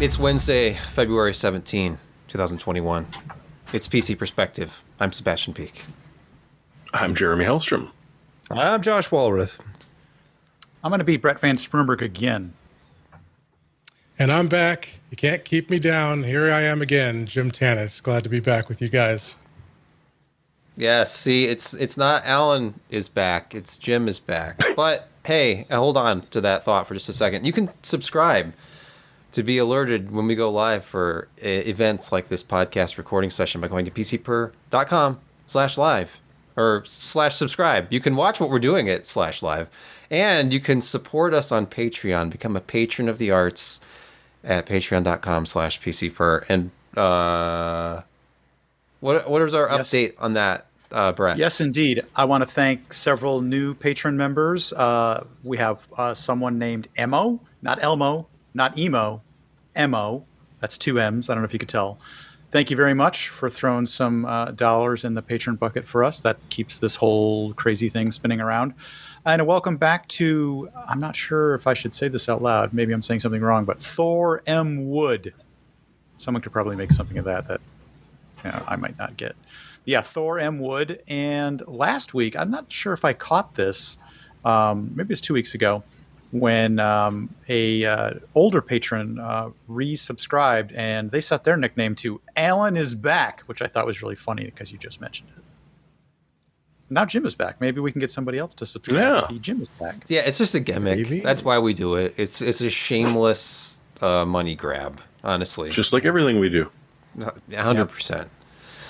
It's Wednesday, February 17, 2021. It's PC Perspective. I'm Sebastian Peak. I'm Jeremy Hellstrom. I'm Josh Walrath. I'm going to be Brett Van Sprumberg again. And I'm back. You can't keep me down. Here I am again, Jim Tanous. Glad to be back with you guys. Yes, see, it's it's not Alan is back, it's Jim is back. But hey, hold on to that thought for just a second. You can subscribe to be alerted when we go live for uh, events like this podcast recording session by going to pcper.com slash live or slash subscribe. You can watch what we're doing at slash live. And you can support us on Patreon, become a patron of the arts at patreon.com slash pcper. And uh, what what is our Yes. update on that, uh, Brett? Yes, indeed. I want to thank several new patron members. Uh, we have uh, someone named Emo, not Elmo, not Emo, Emo. That's two M's. I don't know if you could tell. Thank you very much for throwing some uh, dollars in the patron bucket for us. That keeps this whole crazy thing spinning around. And welcome back to, I'm not sure if I should say this out loud. Maybe I'm saying something wrong, but Thor M. Wood. Someone could probably make something of that that you know, I might not get. Yeah, Thor M. Wood. And last week, I'm not sure if I caught this. Um, maybe it's two weeks ago when um, a uh, older patron uh, resubscribed and they set their nickname to Alan is back, which I thought was really funny because you just mentioned it. Now Jim is back. Maybe we can get somebody else to subscribe. Yeah. Jim is back. Yeah, it's just a gimmick. Maybe. That's why we do it. It's it's a shameless uh, money grab, honestly. Just like everything we do. hundred percent.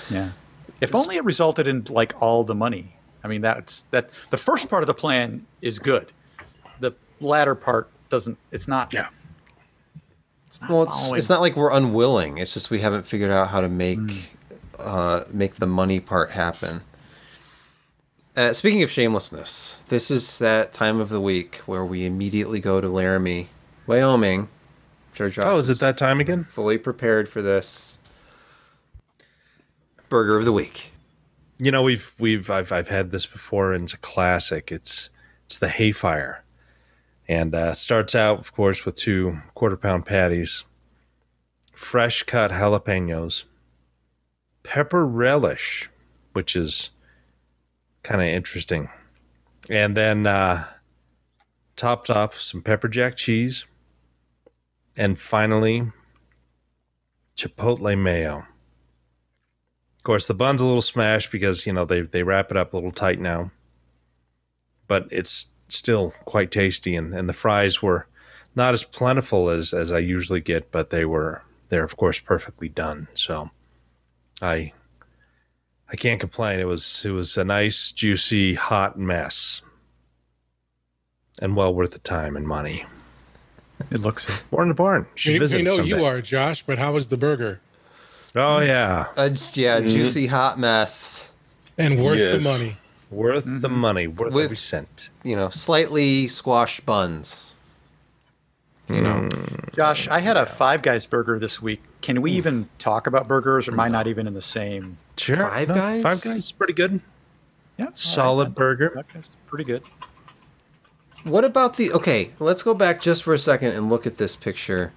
Yeah. If only it resulted in like all the money. I mean, that's that. The first part of the plan is good. The latter part doesn't. It's not. Yeah. It's not Well, it's, it's not like we're unwilling. It's just we haven't figured out how to make Hmm. uh, make the money part happen. Uh, speaking of shamelessness, this is that time of the week where we immediately go to Laramie, Wyoming. I'm Sure, Josh Oh, is it that time again? fully prepared for this burger of the week? You know, we've we've I've I've had this before, and it's a classic. It's it's the Hayfire, and uh, starts out, of course, with two quarter pound patties, fresh cut jalapenos, pepper relish, which is kind of interesting, and then uh, topped off some pepper jack cheese, and finally chipotle mayo. Of course, the bun's a little smashed because you know they they wrap it up a little tight now, but it's still quite tasty. And, and the fries were not as plentiful as as I usually get, but they were they're of course perfectly done. So I I can't complain. It was it was a nice, juicy, hot mess, and well worth the time and money. it looks it. Born in the barn. Should We, visit we know you are, Josh, but how was the burger? Oh yeah, A, yeah, mm-hmm. juicy hot mess. And worth Yes. the money. Worth the mm-hmm. money, worth With- every cent. You know, slightly squashed buns. You know, hmm. Josh, I had a Five Guys burger this week. Can we hmm. even talk about burgers, or am I not even in the same? Sure. Five Guys? Five Guys is pretty good. Yeah, Solid right. burger. Five Guys, pretty good. What about the okay? Let's go back just for a second and look at this picture.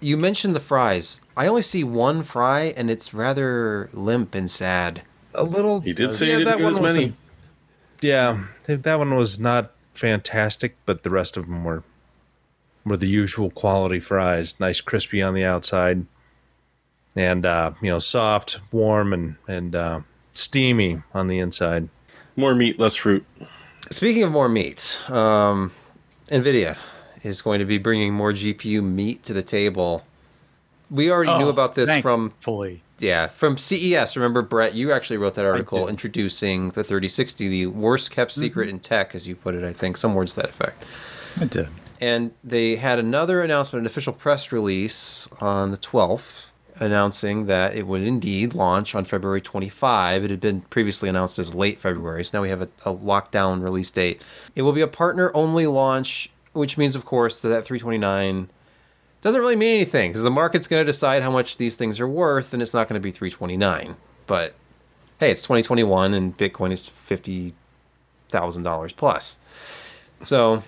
You mentioned the fries. I only see one fry, and it's rather limp and sad. A little. He did say yeah, he didn't that get one was many. yeah, that one was not fantastic, but the rest of them were were the usual quality fries. Nice, crispy on the outside, and uh, you know, soft, warm, and and uh, steamy on the inside. More meat, less fruit. Speaking of more meat, um, Nvidia is going to be bringing more GPU meat to the table. We already knew Oh, about this from thankfully. yeah from CES. Remember, Brett, you actually wrote that article introducing the 3060, the worst kept secret Mm-hmm. in tech, as you put it. I think some words to that effect. I did. and they had another announcement, an official press release on the 12th, announcing that it would indeed launch on February 25. It had been previously announced as late February, so now we have a, a lockdown release date. It will be a partner only launch, which means, of course, that that 329 doesn't really mean anything because the market's going to decide how much these things are worth, and it's not going to be 329. But hey, it's 2021, and Bitcoin is fifty thousand dollars plus. So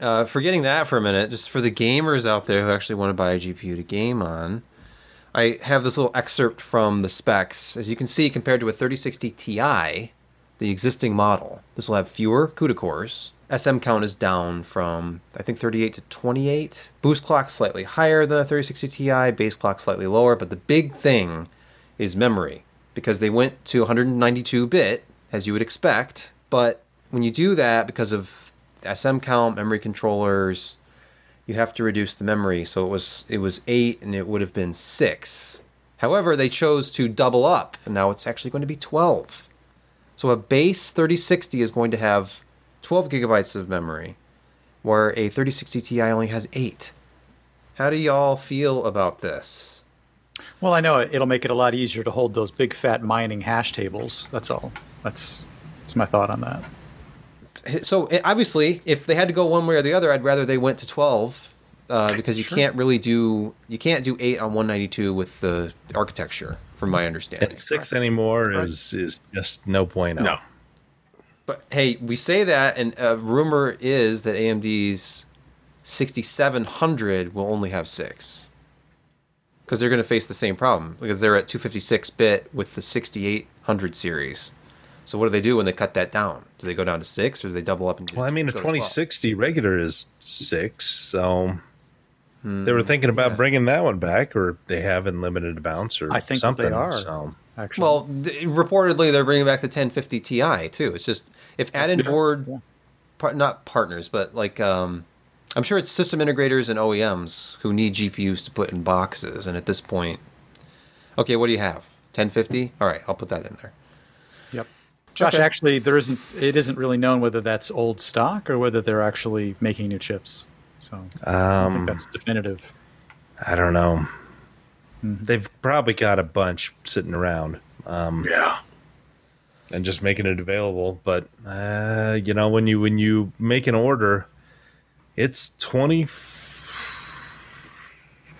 uh, forgetting that for a minute, just for the gamers out there who actually want to buy a GPU to game on, I have this little excerpt from the specs. As you can see, compared to a 3060 Ti, the existing model, this will have fewer CUDA cores. SM count is down from I think 38 to 28. Boost clock slightly higher than a 3060 Ti, base clock slightly lower, but the big thing is memory because they went to 192 bit as you would expect, but when you do that because of SM count, memory controllers, you have to reduce the memory. So it was it was 8 and it would have been 6. However, they chose to double up and now it's actually going to be 12. So a base 3060 is going to have 12 gigabytes of memory, where a 3060 Ti only has 8. How do y'all feel about this? Well, I know it, it'll make it a lot easier to hold those big fat mining hash tables. That's all. That's that's my thought on that. So eh, obviously, if they had to go one way or the other, I'd rather they went to 12 uh, because you Sure. can't really do you can't do 8 on 192 with the architecture, from my understanding. And six anymore is is just no point. No. But hey, we say that, and a rumor is that AMD's 6700 will only have six. Because they're going to face the same problem. Because they're at 256 bit with the 6800 series. So what do they do when they cut that down? Do they go down to six or do they double up and do Well, I mean, a go 12? 2060 regular is six, so hmm, they were thinking about yeah. bringing that one back, or they have in limited amounts, or I think something. they are. So Actually, Well, d- reportedly they're bringing back the 1050 Ti too. It's just if added board, par- not partners, but like um, I'm sure it's system integrators and OEMs who need GPUs to put in boxes. And at this point, okay, what do you have? 1050? All right, I'll put that in there. Yep. Josh, Okay. actually, there isn't. It isn't really known whether that's old stock or whether they're actually making new chips. So I um, think that's definitive. I don't know. They've probably got a bunch sitting around Yeah. and just making it available. But uh, you know, when you when you make an order, it's 20,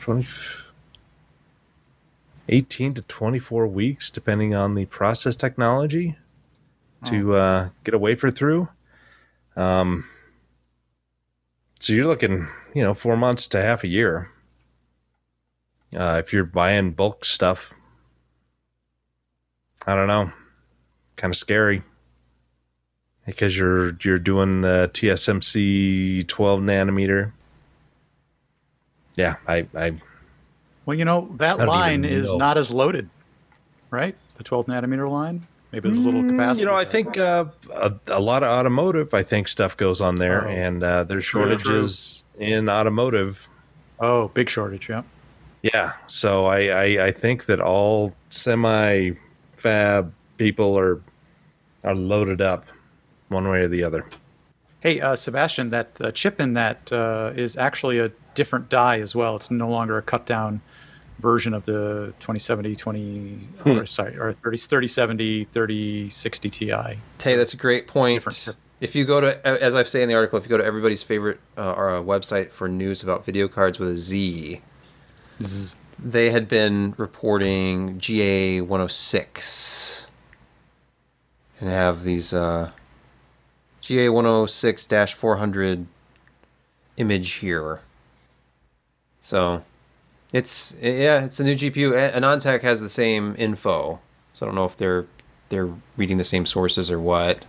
20 18 to 24 weeks, depending on the process technology, to uh, get a wafer through. Um, so you're looking, you know, four months to half a year. Uh, if you're buying bulk stuff, I don't know, kind of scary because you're you're doing the TSMC 12 nanometer. Yeah, I, I Well, you know that line is know. not as loaded, right? The 12 nanometer line. Maybe there's a little capacity. Mm, You know, I there. think uh, a, a lot of automotive. I think stuff goes on there, Oh. and uh, there's True, shortages in automotive. Oh, big shortage. Yeah. Yeah, so I, I I think that all semi fab people are are loaded up, one way or the other. Hey, uh, Sebastian, that uh, chip in that uh, is actually a different die as well. It's no longer a cut down version of the 2070, 20, or sorry, or 30, 3070, 3060 Ti. Hey, that's a great point. If you go to, as I say in the article, if you go to everybody's favorite uh, or, uh, website for news about video cards with a Z, they had been reporting GA 106 and have these uh, GA 106 400 image here. So it's yeah, it's a new GPU. AnandTech has the same info, so I don't know if they're they're reading the same sources or what.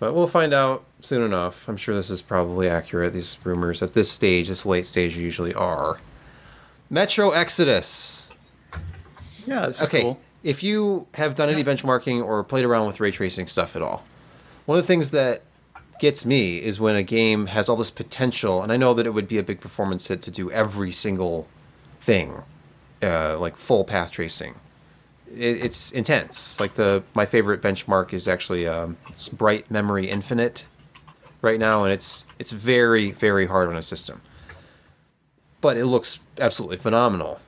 But we'll find out soon enough. I'm sure this is probably accurate. These rumors at this stage, this late stage, usually are. Metro Exodus. Yeah, this is Okay, cool. if you have done any benchmarking or played around with ray tracing stuff at all, one of the things that gets me is when a game has all this potential, and I know that it would be a big performance hit to do every single thing, uh, like full path tracing. It, it's intense. Like the my favorite benchmark is actually um, it's Bright Memory Infinite right now, and it's it's very very hard on a system, but it looks absolutely phenomenal.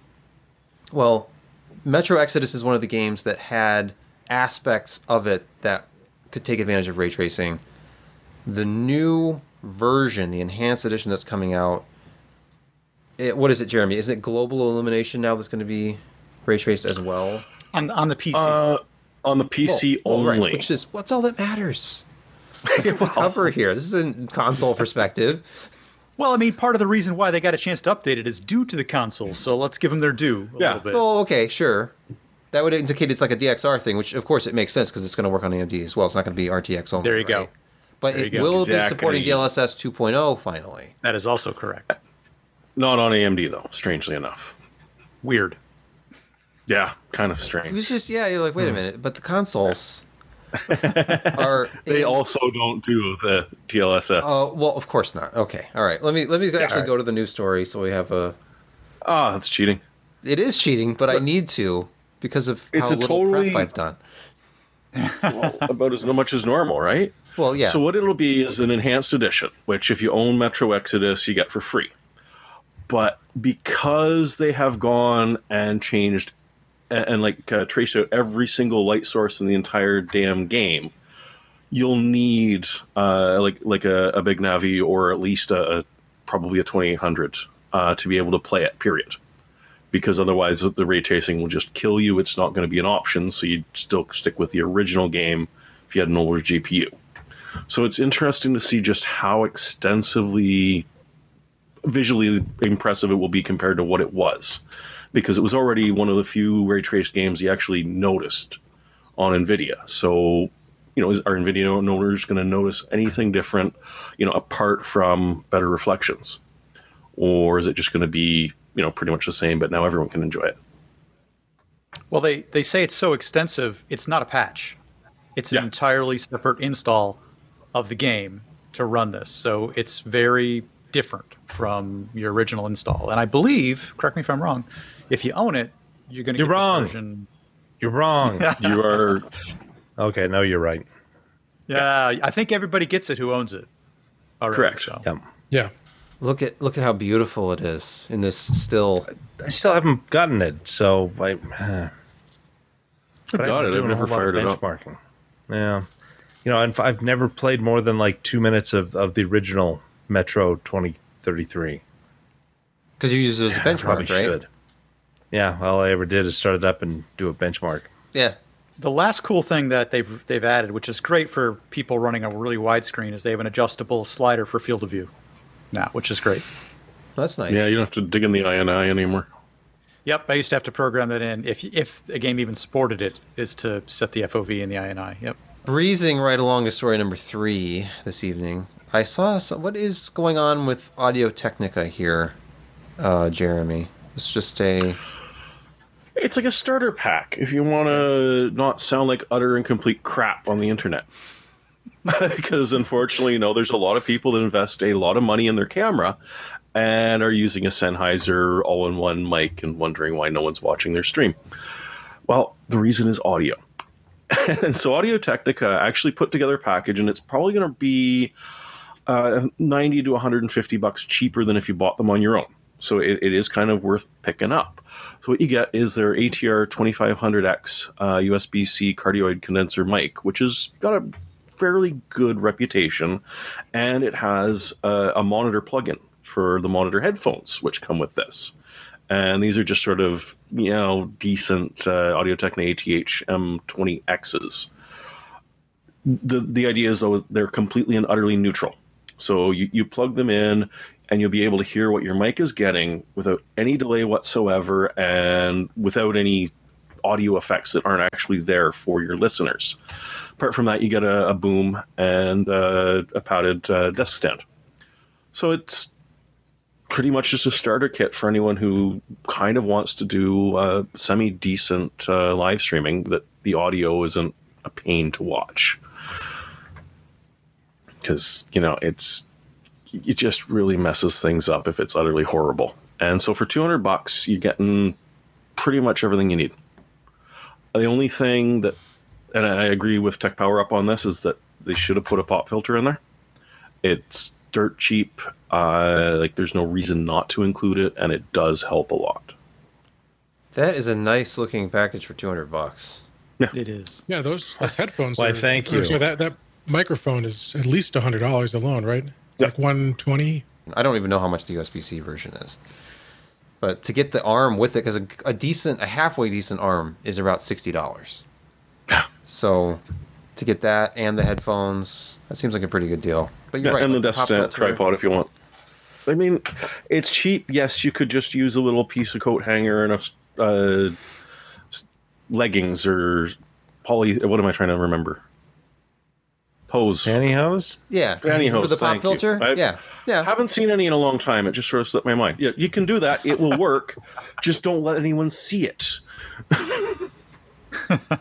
Well, Metro Exodus is one of the games that had aspects of it that could take advantage of ray tracing. The new version, the enhanced edition that's coming out, it, what is it, Jeremy? Is it global illumination now that's going to be ray traced as well? On, on the PC. Uh, on the PC Well, well, right, only. which is what's all that matters. cover here. This isn't console perspective. Well, I mean, part of the reason why they got a chance to update it is due to the console. So let's give them their due a Yeah. little bit. Well, okay, sure. That would indicate it's like a DXR thing, which of course it makes sense because it's going to work on AMD as well. It's not going to be RTX only. There you go. But There it you go. will be supporting DLSS 2.0 finally. that is also correct. Not on AMD though, strangely enough. Weird. Yeah, kind of strange. It was just yeah, you're like, wait a hmm. minute, but the consoles are They also don't do the DLSS. Oh well, of course not. Okay, all right. Let me let me actually alright. go to the news story so we have a. Ah, that's cheating. It is cheating, but, I need to because of It's how a little totally- prep I've done. Well, about as much as normal, right? Well, yeah. So what it'll be is an enhanced edition, which if you own Metro Exodus, you get for free. But because they have gone and changed and, and like uh, traced out every single light source in the entire damn game, you'll need uh, like like a, a big Navi or at least a, a probably a 2800 uh, to be able to play it. Period. Because otherwise, the ray tracing will just kill you. It's not going to be an option, so you'd still stick with the original game if you had an older GPU. So it's interesting to see just how extensively visually impressive it will be compared to what it was. Because it was already one of the few ray traced games you actually noticed on NVIDIA. So, you know, is, are NVIDIA owners going to notice anything different, you know, apart from better reflections? Or is it just going to be, you know, pretty much the same, but now everyone can enjoy it? Well, they, they say it's so extensive, it's not a patch. It's an Yeah. entirely separate install of the game to run this. So it's very different from your original install. And I believe, correct me if I'm wrong, if you own it, you're going to You're get wrong. This version. You're wrong. You are okay, no, you're right. Yeah, I think everybody gets it who owns it. already, Correct. So. Yeah. Yeah. Look at look at how beautiful it is in this still. I still haven't gotten it, so I. Eh. I've got I'm it. I've never fired of it up. benchmarking. Yeah, you know, and I've never played more than like two minutes of, of the original Metro 2033. Because you use it as a I probably benchmark, right? should. Yeah, all I ever did is start it up and do a benchmark. Yeah. The last cool thing that they've they've added, which is great for people running a really wide screen, is they have an adjustable slider for field of view now, which is great. That's nice. Yeah, you don't have to dig in the INI anymore. Yep, I used to have to program that in if if a game even supported it, is to set the FOV in the INI. Yep. Breezing right along to story number three this evening. I saw some, what is going on with Audio Technica here, uh, Jeremy. It's just a It's like a starter pack if you want to not sound like utter and complete crap on the internet. because unfortunately, you know, there's a lot of people that invest a lot of money in their camera and are using a Sennheiser all-in-one mic and wondering why no one's watching their stream. Well, the reason is audio. and so Audio Technica actually put together a package, and it's probably going to be uh, 90 to 150 bucks cheaper than if you bought them on your own. So it, it is kind of worth picking up. So what you get is their ATR 2500X uh, USB-C cardioid condenser mic, which has got a fairly good reputation, and it has a, a monitor plugin for the monitor headphones, which come with this. And these are just sort of you know decent uh, Audio Technica ATH M20Xs. The the idea is though they're completely and utterly neutral. So you, you plug them in and you'll be able to hear what your mic is getting without any delay whatsoever and without any audio effects that aren't actually there for your listeners. Apart from that, you get a, a boom and uh, a padded uh, desk stand. So it's pretty much just a starter kit for anyone who kind of wants to do uh, semi decent uh, live streaming that the audio isn't a pain to watch. Because, you know, it's it just really messes things up if it's utterly horrible. And so for 200 bucks, you're getting pretty much everything you need. The only thing that, and I agree with Tech Power Up on this, is that they should have put a pop filter in there. It's dirt cheap. Uh, like there's no reason not to include it, and it does help a lot. that is a nice looking package for two hundred bucks. Yeah. It is. Yeah, those, those headphones. Why, are, thank or, you. so that that microphone is at least hundred dollars alone, right? It's Yeah. like one twenty. I don't even know how much the USB C version is. But to get the arm with it, because a, a decent, a halfway decent arm is about sixty dollars. Yeah. So to get that and the headphones. That seems like a pretty good deal. But you're Yeah, right. and the like desk pop stand tripod if you want. I mean, it's cheap. Yes, you could just use a little piece of coat hanger and a uh, leggings or poly. What am I trying to remember? Hose. Pantyhose? Yeah, Pantyhose, for the pop filter. I- yeah, yeah. Haven't seen any in a long time. It just sort of slipped my mind. Yeah, you can do that. It will work. just don't let anyone see it.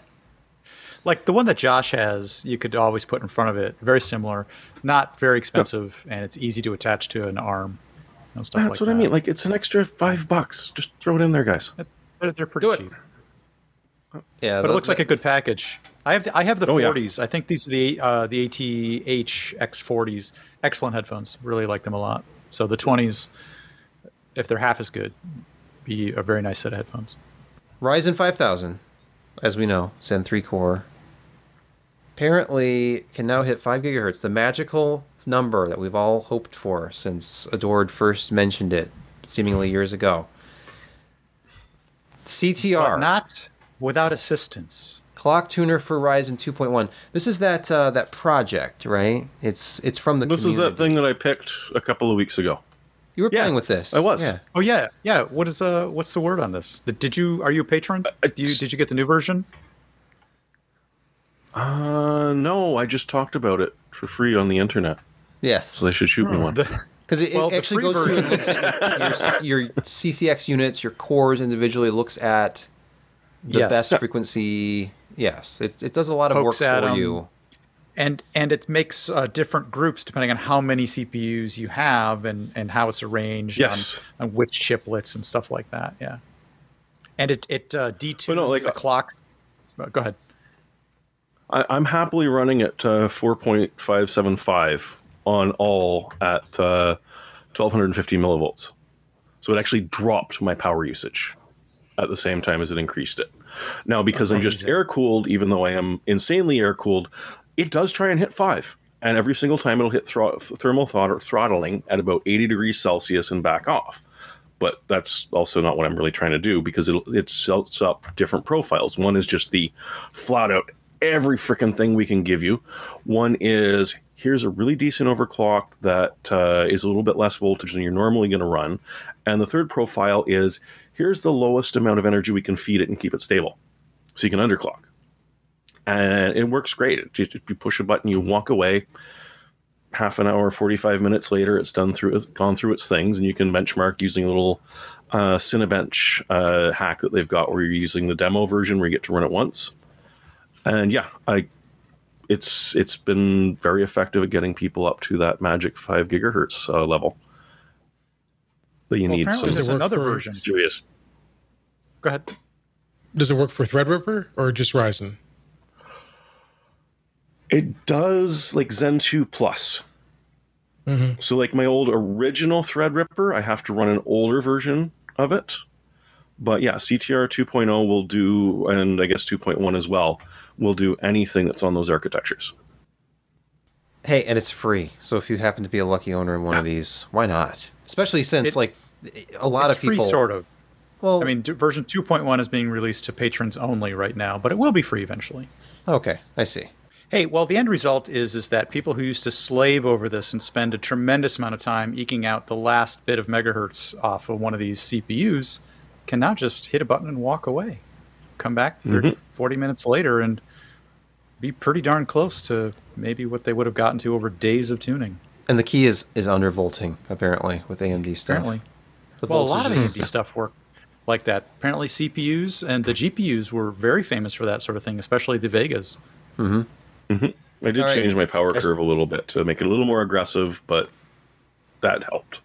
Like the one that Josh has, you could always put in front of it. Very similar, not very expensive, and it's easy to attach to an arm. And stuff That's like what I mean. Like it's an extra five bucks. Just throw it in there, guys. They're, they're pretty Do it. cheap. yeah, But the- it looks like a good package. I have the, I have the Oh, yeah. 40s. I think these are the uh, the ATH X40s. Excellent headphones. Really like them a lot. So the 20s, if they're half as good, be a very nice set of headphones. Ryzen 5000, as we know, Zen 3 core, apparently can now hit 5 gigahertz, the magical number that we've all hoped for since Adored first mentioned it, seemingly years ago. CTR, But not without assistance. Clock tuner for Ryzen 2.1. This is that uh, that project, right? It's it's from the. This is that thing that I picked a couple of weeks ago. You were Yeah, playing with this. I was. Yeah. Oh yeah, yeah. What is uh what's the word on this? Did, did you are you a patron? Do you did you get the new version? Uh, no, I just talked about it for free on the internet. Yes. So they should shoot me one. Because it, Well, it actually free goes through and looks at your, your CCX units, your cores individually, looks at the Yes. best frequency. Yes, it, it does a lot of work for for 'em. you. and and it makes uh, different groups depending on how many CPUs you have and and how it's arranged Yes. on, on which chiplets and stuff like that. Yeah, and it it uh, detunes Well, no, like, the uh, clocks. uh, Go ahead. I, I'm happily running at uh, 4.575 on all at uh, 1250 millivolts. So it actually dropped my power usage at the same time as it increased it. Now, because I'm just air cooled, even though I am insanely air cooled, it does try and hit five. And every single time it'll hit thro- thermal throt- throttling at about 80 degrees Celsius and back off. But that's also not what I'm really trying to do because it'll, it sets up different profiles. One is just the flat out every freaking thing we can give you. One is here's a really decent overclock that uh, is a little bit less voltage than you're normally going to run. And the third profile is here's the lowest amount of energy we can feed it and keep it stable. So you can underclock. And it works great. It just, you push a button, you walk away. Half an hour, 45 minutes later, it's done through, it's gone through its things, and you can benchmark using a little uh, Cinebench uh, hack that they've got where you're using the demo version where you get to run it once. And yeah, I it's it's been very effective at getting people up to that magic five gigahertz uh, level that you Well, need. apparently Some there's another version. serious. Go ahead. Does it work for Threadripper or just Ryzen? It does like Zen 2 Plus. Mm-hmm. So, like my old original Threadripper, I have to run an older version of it. But yeah, CTR 2.0 will do, and I guess 2.1 as well, will do anything that's on those architectures. Hey, and it's free. So if you happen to be a lucky owner in one of these, why not? Especially since It- like a lot of people. free, sort of. Well, I mean, version 2.1 is being released to patrons only right now, but it will be free eventually. okay, I see. Hey, well, the end result is is that people who used to slave over this and spend a tremendous amount of time eking out the last bit of megahertz off of one of these CPUs can now just hit a button and walk away. Come back 30, mm-hmm. 40 minutes later and be pretty darn close to maybe what they would have gotten to over days of tuning. And the key is is undervolting apparently with AMD stuff. Apparently. The Well, a lot of voltage AMD stuff work like that. Apparently, CPUs and the GPUs were very famous for that sort of thing, especially the Vegas. I did All right. change my power curve a little bit to make it a little more aggressive, but that helped.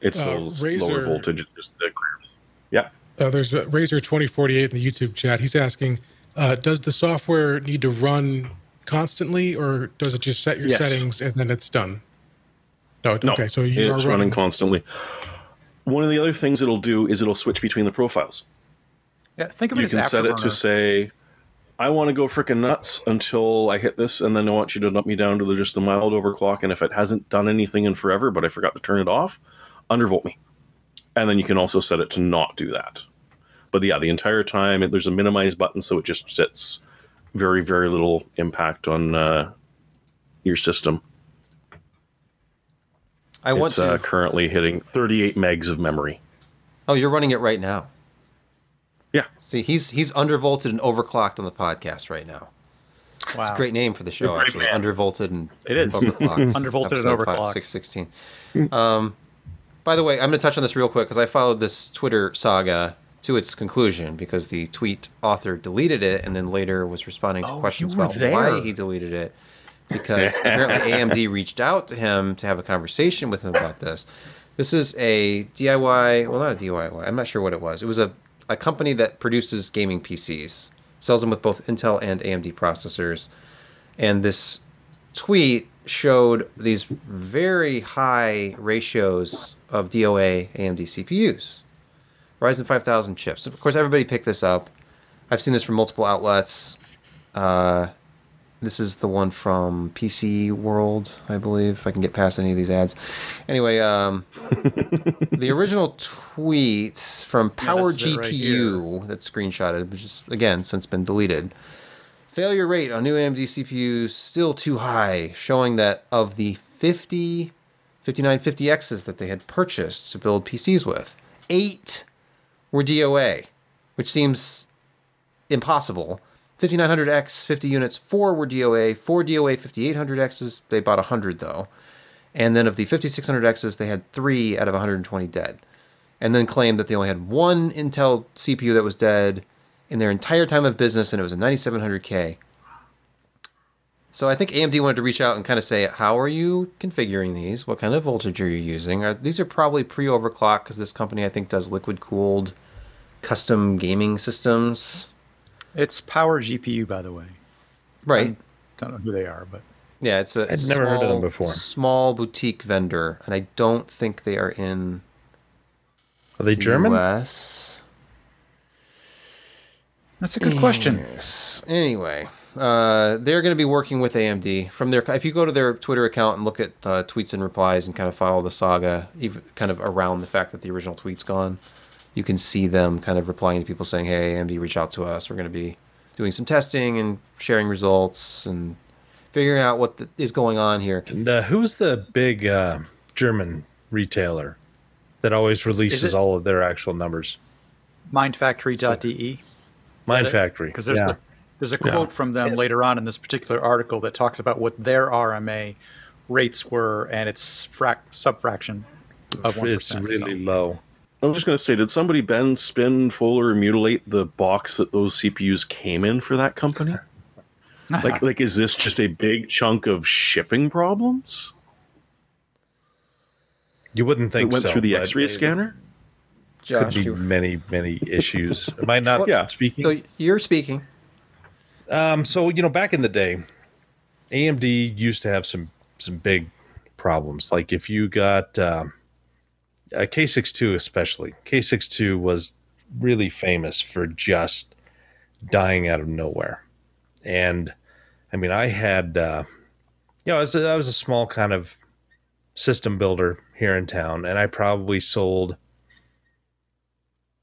It's Uh, still lower Razer- voltage. Just the curves. Yeah. Uh, there's a Razor 2048 in the YouTube chat. He's asking, uh, does the software need to run constantly, or does it just set your Yes. settings and then it's done? No, No, okay. So you it's are running running. constantly. One of the other things it'll do is it'll switch between the profiles. Yeah, think of it you as can set it to say, I want to go freaking nuts until I hit this, and then I want you to dump me down to the, just the mild overclock. And if it hasn't done anything in forever, but I forgot to turn it off, undervolt me. And then you can also set it to not do that. But yeah, the entire time it, there's a minimize button, so it just sits very very little impact on uh, your system. I want It's to. uh, currently hitting 38 megs of memory. oh, you're running it right now. Yeah, See, he's he's undervolted and overclocked on the podcast right now. Wow. It's a great name for the show, You're a great actually. man. Undervolted and It is. overclocked. Undervolted and Episode five, overclocked. Six sixteen. Um, by the way, I'm going to touch on this real quick because I followed this Twitter saga to its conclusion because the tweet author deleted it and then later was responding to Oh, questions about there. why he deleted it. Because apparently AMD reached out to him to have a conversation with him about this. This is a DIY, well, not a DIY. I'm not sure what it was. It was a, a company that produces gaming PCs, sells them with both Intel and AMD processors. And this tweet showed these very high ratios of DOA AMD CPUs, Ryzen 5000 chips. Of course, everybody picked this up. I've seen this from multiple outlets. Uh, this is the one from PC World, I believe. If I can get past any of these ads. Anyway, um, the original tweet from Power this is it right GPU that's screenshotted, which is again since been deleted. Failure rate on new AMD CPUs still too high, showing that of the 50 5950Xs that they had purchased to build PCs with, eight were DOA, which seems impossible. 5900X, 50 units, four were DOA, four DOA 5800Xs, they bought 100 though. And then of the 5600Xs, they had three out of 120 dead. And then claimed that they only had one Intel CPU that was dead in their entire time of business, and it was a 9700K. So I think AMD wanted to reach out and kind of say, how are you configuring these? What kind of voltage are you using? Are, these are probably pre-overclocked because this company I think does liquid-cooled custom gaming systems. It's Power GPU, by the way. Right. I Don't know who they are, but Yeah, it's a. It's a never heard of them before. Small boutique vendor, and I don't think they are in Are they the German? US. that's a good question. Anyway, uh, they're going to be working with AMD from their. If you go to their Twitter account and look at uh, tweets and replies and kind of follow the saga, even kind of around the fact that the original tweet's gone, you can see them kind of replying to people saying, "Hey, AMD, reach out to us. We're going to be doing some testing and sharing results and figuring out what the, is going on here." And uh, who's the big uh, German retailer that always releases all of their actual numbers? Mindfactory.de. Mindfactory, Because there's, yeah. the, there's a quote from them later on in this particular article that talks about what their RMA rates were and its frac- subfraction of 1%. it's really so. low. I was just going to say, did somebody bend, spin, full, or mutilate the box that those CPUs came in for that company? like, like, is this just a big chunk of shipping problems? You wouldn't think It think went so, through the X-ray it scanner. Could be you- many, many issues. Am I not Yeah. speaking? so you're speaking. Um, so you know, back in the day, AMD used to have some some big problems. Like if you got um, a K62, especially K62 was really famous for just dying out of nowhere. And I mean, I had, uh, you know, I was, a, I was a small kind of system builder here in town, and I probably sold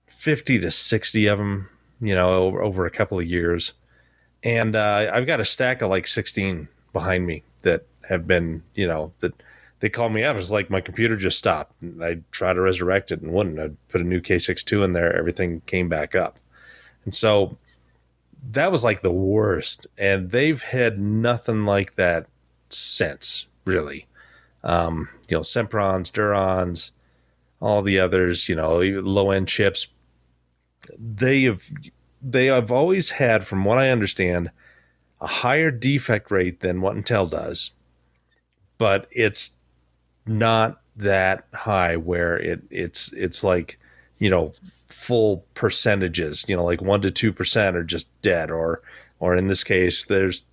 50 to 60 of them, you know, over, over a couple of years and uh, I've got a stack of like 16 behind me that have been, you know, that they called me up. It was like my computer just stopped. And I tried to resurrect it and wouldn't. I'd put a new K62 in there. Everything came back up. And so that was like the worst. And they've had nothing like that since, really. Um, you know, Semprons, Durons, all the others, you know, low end chips. They have they have always had, from what I understand, a higher defect rate than what Intel does, but it's not that high where it it's it's like you know full percentages you know like 1 to 2% are just dead or or in this case there's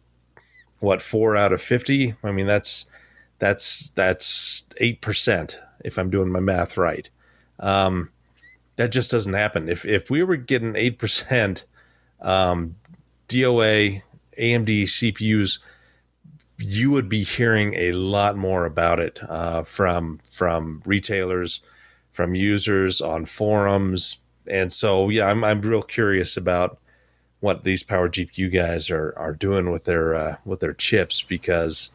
what 4 out of 50 i mean that's that's that's 8% if i'm doing my math right um that just doesn't happen. If if we were getting eight percent um, DOA AMD CPUs, you would be hearing a lot more about it uh, from from retailers, from users on forums, and so yeah, I'm I'm real curious about what these power GPU guys are are doing with their uh, with their chips because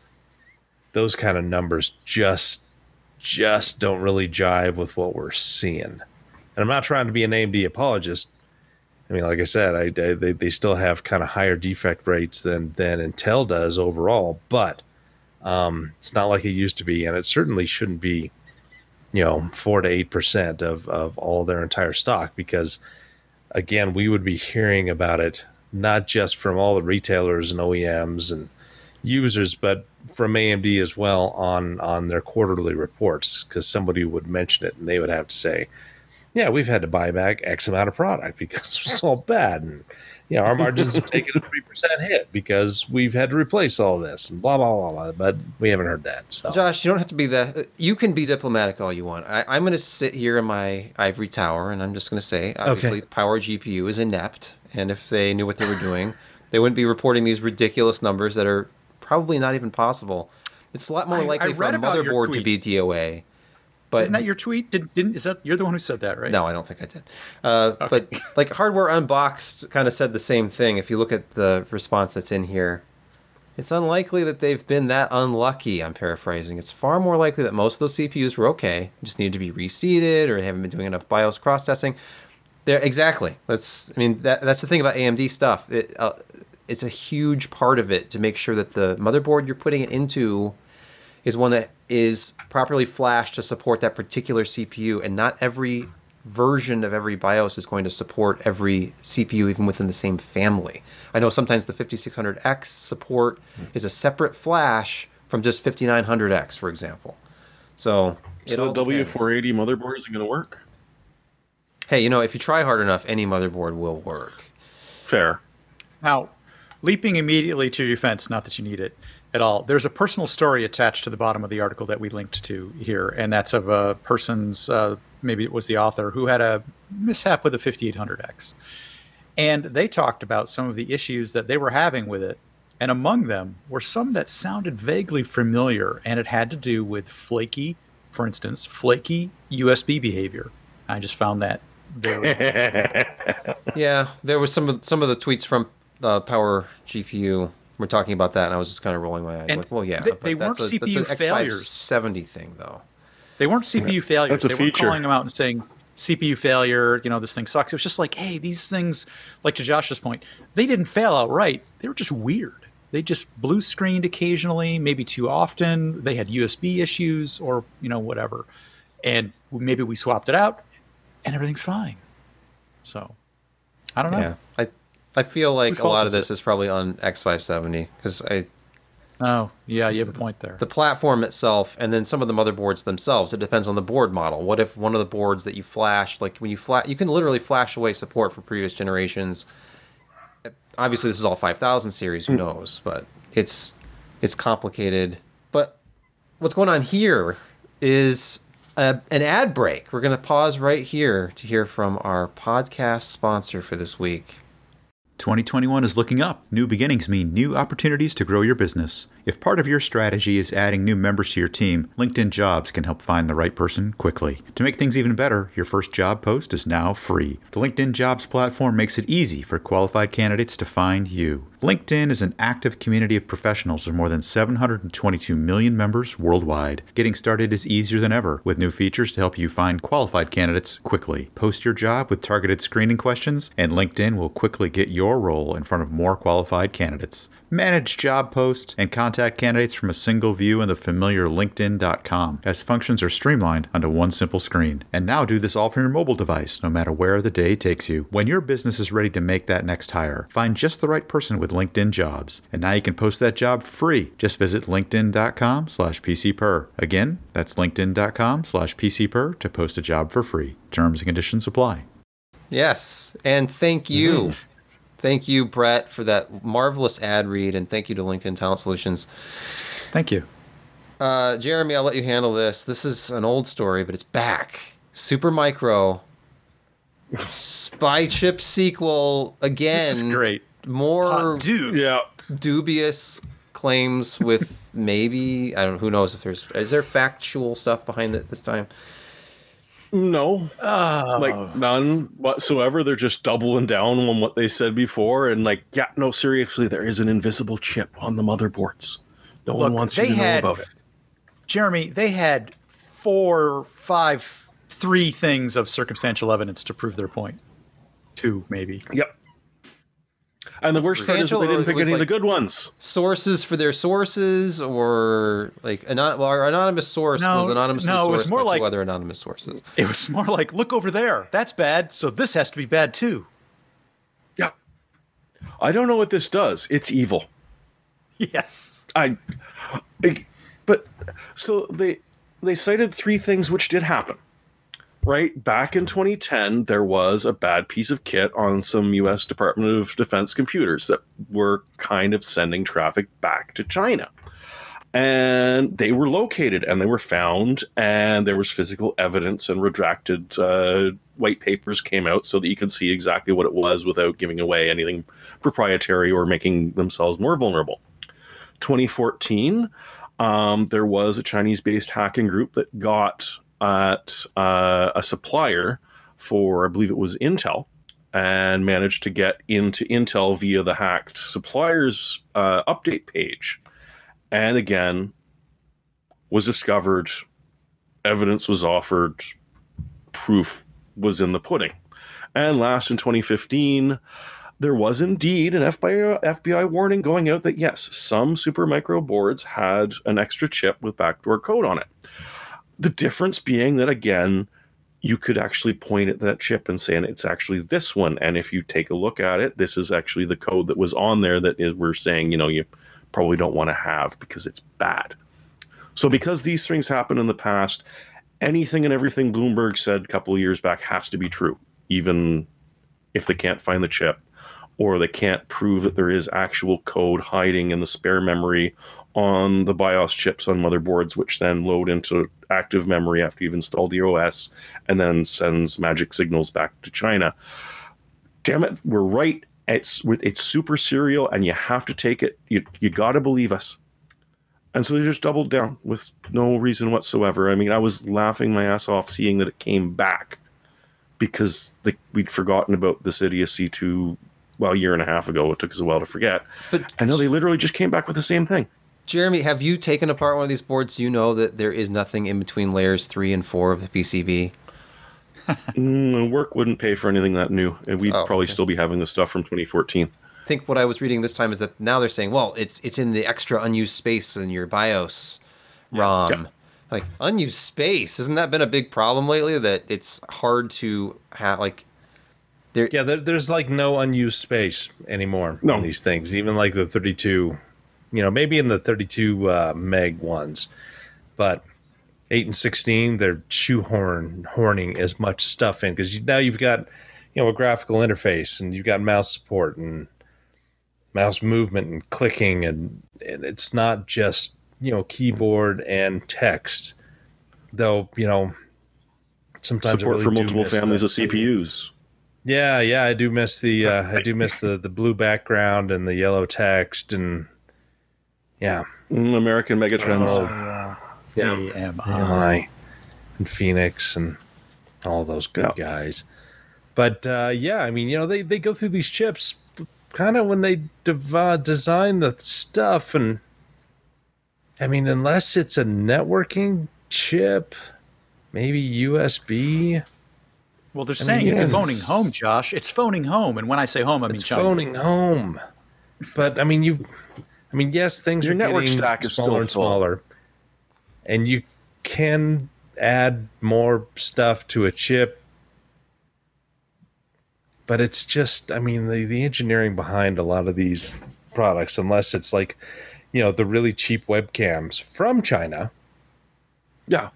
those kind of numbers just just don't really jive with what we're seeing. And I'm not trying to be an AMD apologist. I mean, like I said, I, I they, they still have kind of higher defect rates than than Intel does overall, but um, it's not like it used to be, and it certainly shouldn't be, you know, four to eight percent of of all their entire stock because, again, we would be hearing about it not just from all the retailers and OEMs and users, but from AMD as well on on their quarterly reports because somebody would mention it and they would have to say, "Yeah, we've had to buy back X amount of product because it's all bad." And you know, our margins have taken a three percent hit because we've had to replace all this and blah blah blah blah. But we haven't heard that. So Josh, you don't have to be that. You can be diplomatic all you want. I, I'm going to sit here in my ivory tower, and I'm just going to say, obviously, Power GPU is inept, and if they knew what they were doing, they wouldn't be reporting these ridiculous numbers that are probably not even possible. It's a lot more I- I likely for a motherboard to be. DOA. But Isn't that your tweet? Did, didn't is that you're the one who said that, right? no, I don't think I did. Uh, But like Hardware Unboxed kind of said the same thing. If you look at the response that's in here, it's unlikely that they've been that unlucky. I'm paraphrasing. It's far more likely that most of those CPUs were okay, just needed to be reseated or they haven't been doing enough BIOS cross testing. There, exactly. That's. I mean, that, that's the thing about AMD stuff. It, uh, it's a huge part of it to make sure that the motherboard you're putting it into is one that is properly flashed to support that particular CPU, and not every version of every BIOS is going to support every CPU, even within the same family. I know sometimes the 5600X support is a separate flash from just 5900X, for example. So, so the W480 motherboard isn't going to work. Hey, you know, if you try hard enough, any motherboard will work. Fair. Now, leaping immediately to your defense, not that you need it at all. There's a personal story attached to the bottom of the article that we linked to here, and that's of a person's, uh, maybe it was the author, who had a mishap with a 5800X. And they talked about some of the issues that they were having with it. And among them were some that sounded vaguely familiar, and it had to do with flaky, for instance, flaky USB behavior. I just found that very Yeah, there was some of some of the tweets from uh, Power GPU were talking about that, and I was just kind of rolling my eyes. And like, well, yeah, they- but they weren't a, that's an CPU failures. X570 thing, though. They weren't CPU failures. That's a they feature. weren't calling them out and saying CPU failure. You know, this thing sucks. It was just like, hey, these things, like to Josh's point, they didn't fail outright. They were just weird. They just blue screened occasionally, maybe too often. They had USB issues or you know whatever, and maybe we swapped it out, and everything's fine. So, I don't know. Yeah, I I feel like a lot of this it? is probably on X570 because I Oh, yeah, you have a point there. the platform itself, and then some of the motherboards themselves. It depends on the board model. What if one of the boards that you flash, like when you flash, you can literally flash away support for previous generations. Obviously, this is all 5000 series. Who hmm. knows? But it's it's complicated. But what's going on here is a, an ad break. We're going to pause right here to hear from our podcast sponsor for this week. 2021 is looking up. New beginnings mean new opportunities to grow your business. If part of your strategy is adding new members to your team, LinkedIn Jobs can help find the right person quickly. To make things even better, your first job post is now free. The LinkedIn Jobs platform makes it easy for qualified candidates to find you. LinkedIn is an active community of professionals with more than 722 million members worldwide. Getting started is easier than ever with new features to help you find qualified candidates quickly. Post your job with targeted screening questions, and LinkedIn will quickly get your role in front of more qualified candidates. Manage job posts and contact candidates from a single view in the familiar LinkedIn.com, as functions are streamlined onto one simple screen. And now do this all from your mobile device, no matter where the day takes you. When your business is ready to make that next hire, find just the right person with LinkedIn Jobs. And now you can post that job free. Just visit linkedin.com slash pcper. Again, that's linkedin.com slash pcper to post a job for free. Terms and conditions apply. Yes, and thank you, mm-hmm. Thank you, Brett, for that marvelous ad read, and thank you to LinkedIn Talent Solutions. Thank you. Uh, Jeremy, I'll let you handle this. This is an old story, but it's back. Super Micro Spy Chip sequel again. This is great. More Hot dude. Yeah. dubious claims with maybe I don't. Who knows if there's is there factual stuff behind it this time? No, oh. like none whatsoever. They're just doubling down on what they said before, and like, yeah, no, seriously, there is an invisible chip on the motherboards. No one Look, wants you to know about it. Jeremy, they had four, five, three things of circumstantial evidence to prove their point. Two, maybe. Yep. And the worst part is that they didn't pick it was any of the good ones. Sources for their sources, or like anon- well, our anonymous source No, was anonymously no, it was more like- other anonymous sources. It was more like, look over there. That's bad. So this has to be bad too. Yeah. I don't know what this does. It's evil. Yes. I, I- but so they they cited three things which did happen. Right back in 2010, there was a bad piece of kit on some U.S. Department of Defense computers that were kind of sending traffic back to China, and they were located and they were found, and there was physical evidence and redacted uh, white papers came out so that you could see exactly what it was without giving away anything proprietary or making themselves more vulnerable. 2014, um, there was a Chinese based hacking group that got at uh, a supplier for, I believe it was Intel, and managed to get into Intel via the hacked supplier's uh, update page. And again, was discovered, evidence was offered, proof was in the pudding. And last in 2015, there was indeed an FBI, FBI warning going out that yes, some Supermicro boards had an extra chip with backdoor code on it. The difference being that again, you could actually point at that chip and say, and it's actually this one. And if you take a look at it, this is actually the code that was on there that is, we're saying, you know, you probably don't want to have because it's bad. So because these things happened in the past, anything and everything Bloomberg said a couple of years back has to be true, even if they can't find the chip or they can't prove that there is actual code hiding in the spare memory on the BIOS chips on motherboards, which then load into active memory after you've installed the OS and then sends magic signals back to China. Damn it, we're right. It's it's super serial, and you have to take it. You you got to believe us. And so they just doubled down with no reason whatsoever. I mean, I was laughing my ass off seeing that it came back because the, we'd forgotten about this idiocy to well a year and a half ago. It took us a while to forget. But I know they literally just came back with the same thing. Jeremy, have you taken apart one of these boards? Do you know that there is nothing in between layers three and four of the PCB? Mm, work wouldn't pay for anything that new, and we'd Oh, probably okay. still be having the stuff from 2014. I think what I was reading this time is that now they're saying, well, it's it's in the extra unused space in your BIOS ROM. Yeah. Like unused space, hasn't that been a big problem lately? That it's hard to have like there. Yeah, there, there's like no unused space anymore No. on these things. Even like the 32, you know, maybe in the 32 uh, meg ones, but eight and 16, they're shoehorn horning as much stuff in because you, now you've got, you know, a graphical interface and you've got mouse support and mouse movement and clicking and, and it's not just you know keyboard and text, though you know. Sometimes Support really for multiple families that. of CPUs. Yeah, yeah, I do miss the uh, I do miss the the blue background and the yellow text and yeah, Mm, American Megatrends. yeah, AMI and Phoenix and all those good Yeah. guys. But uh, yeah, I mean, you know, they they go through these chips kind of when they dev- uh, design the stuff and I mean, unless it's a networking chip, maybe USB. Well, they're I saying mean, it's yes. phoning home, Josh. It's phoning home, and when I say home, I mean It's China. phoning home. But I mean, you. I mean, yes, things Your are network getting stack is smaller still and full. smaller, and you can add more stuff to a chip. But it's just, I mean, the, the engineering behind a lot of these products, unless it's like, you know, the really cheap webcams from China, Yeah.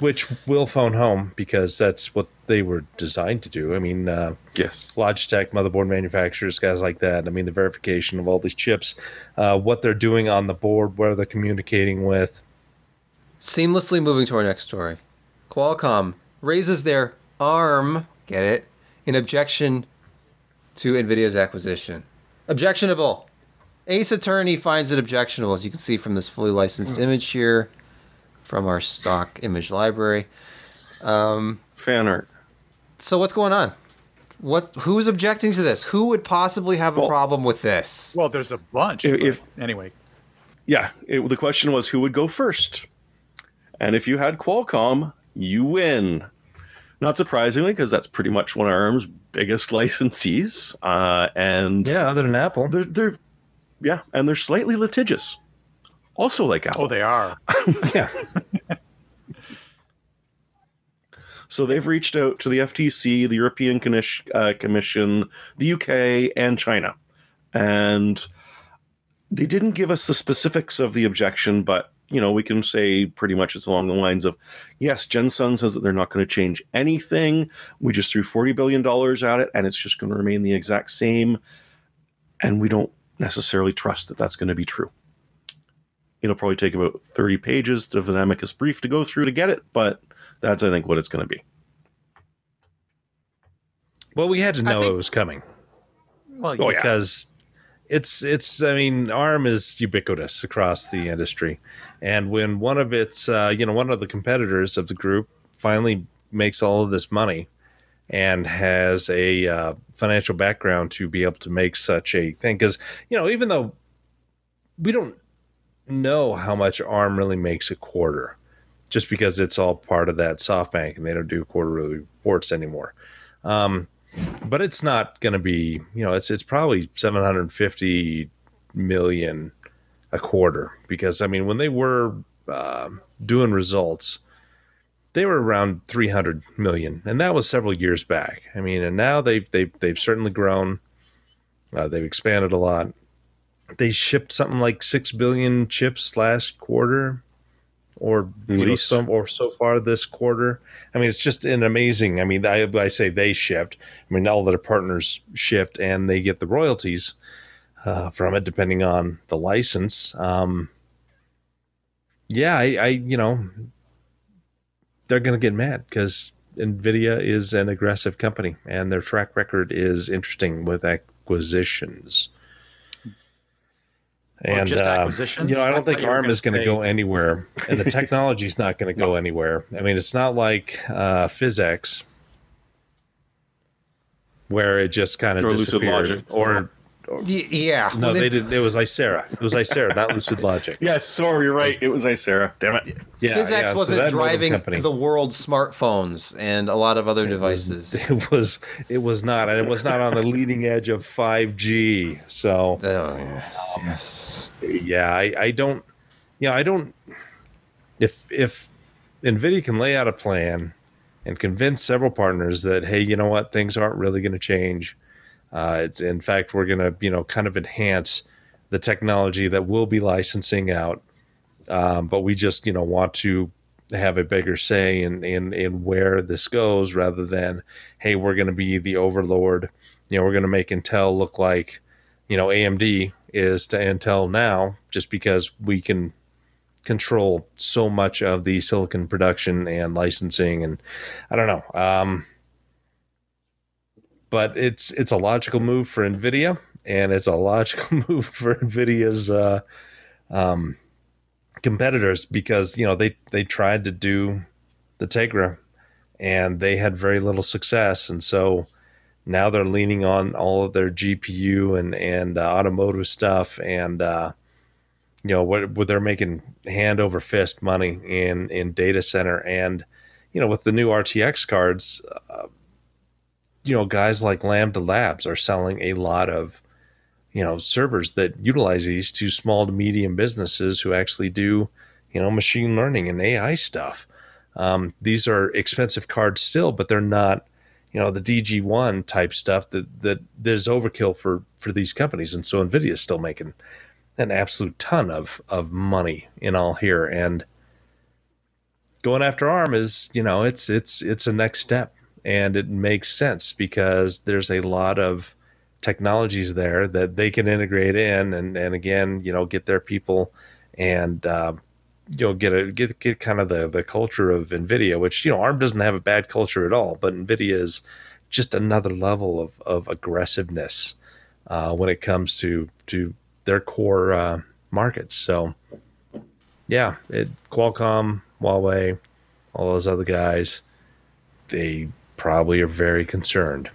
Which will phone home because that's what they were designed to do. I mean, uh, Yes. Logitech, motherboard manufacturers, guys like that. I mean, the verification of all these chips, uh, what they're doing on the board, where they're communicating with. Seamlessly moving to our next story. Qualcomm raises their arm, get it, in objection to NVIDIA's acquisition. Objectionable. Ace Attorney finds it objectionable, as you can see from this fully licensed image here from our stock image library. Fan art. So what's going on? What? Who's objecting to this? Who would possibly have a problem with this? Well, there's a bunch. If- if- anyway, Yeah, it, the question was who would go first. And if you had Qualcomm, you win. Not surprisingly, because that's pretty much one of ARM's biggest licensees. Uh, and Yeah, other than Apple. they're, they're, yeah, and they're slightly litigious. Also like Apple. oh, they are. yeah. So they've reached out to the FTC, the European uh, Commission, the UK, and China. And they didn't give us the specifics of the objection, but you know, we can say pretty much it's along the lines of yes, Jensen says that they're not going to change anything. We just threw $40 billion at it and it's just going to remain the exact same. And we don't necessarily trust that that's going to be true. It'll probably take about 30 pages of an amicus brief to go through to get it, but that's, I think, what it's going to be. Well, we had to know think- it was coming Well, Oh, yeah. because it's it's. I mean, ARM is ubiquitous across the industry, and when one of its, uh, you know, one of the competitors of the group finally makes all of this money and has a uh, financial background to be able to make such a thing, because you know, even though we don't know how much ARM really makes a quarter, just because it's all part of that SoftBank and they don't do quarterly reports anymore. Um, but it's not going to be, you know, it's it's probably 750 million a quarter because I mean, when they were um doing results, they were around 300 million, and that was several years back. I mean, and now they've they've they've certainly grown. Uh, they've expanded a lot. They shipped something like six billion chips last quarter, or At least. some or so far this quarter. I mean, it's just an amazing. I mean, I, I say they shipped. I mean, all their partners shipped, and they get the royalties uh, from it, depending on the license. Um, yeah, I, I, you know, they're going to get mad because Nvidia is an aggressive company, and their track record is interesting with acquisitions. Or And acquisitions? you know, I don't think ARM is going to go anywhere, and the technology is not going to go anywhere. I mean, it's not like uh, PhysX, where it just kind of Or disappeared, Logic. Or Y- yeah. no, when they didn't. It was Icera. It was Icera, not Lucid Logic. Yes, sorry, you're right. It was Icera. Damn it. Yeah, PhysX yeah, wasn't that modem driving company- the world's smartphones and a lot of other devices. It was. It was not, and it was not on the leading edge of five G. So Oh yes, yes. yeah, I, I don't. Yeah, I don't. If if Nvidia can lay out a plan and convince several partners that hey, you know what, things aren't really going to change. Uh, it's in fact we're going to you know kind of enhance the technology that we'll be licensing out, um, but we just you know want to have a bigger say in in in where this goes rather than hey we're going to be the overlord. You know we're going to make Intel look like you know AMD is to Intel now just because we can control so much of the silicon production and licensing and I don't know um but it's it's a logical move for Nvidia and it's a logical move for Nvidia's uh um competitors because you know they they tried to do the Tegra and they had very little success. And so now they're leaning on all of their GPU and and uh, automotive stuff, and uh, you know what, what they're making hand over fist money in in data center, and you know with the new RTX cards, uh, you know guys like Lambda Labs are selling a lot of you know servers that utilize these to small to medium businesses who actually do you know machine learning and AI stuff. Um, these are expensive cards still, but they're not you know the DG1 type stuff that that there's overkill for for these companies, and so Nvidia is still making an absolute ton of of money in all here, and going after ARM is you know it's it's it's a next step, and it makes sense because there's a lot of technologies there that they can integrate in, and and again you know get their people and. Uh, you know, get a get get kind of the the culture of Nvidia, which you know ARM doesn't have a bad culture at all, but Nvidia is just another level of of aggressiveness uh, when it comes to to their core uh, markets. So, yeah, it Qualcomm, Huawei, all those other guys, they probably are very concerned.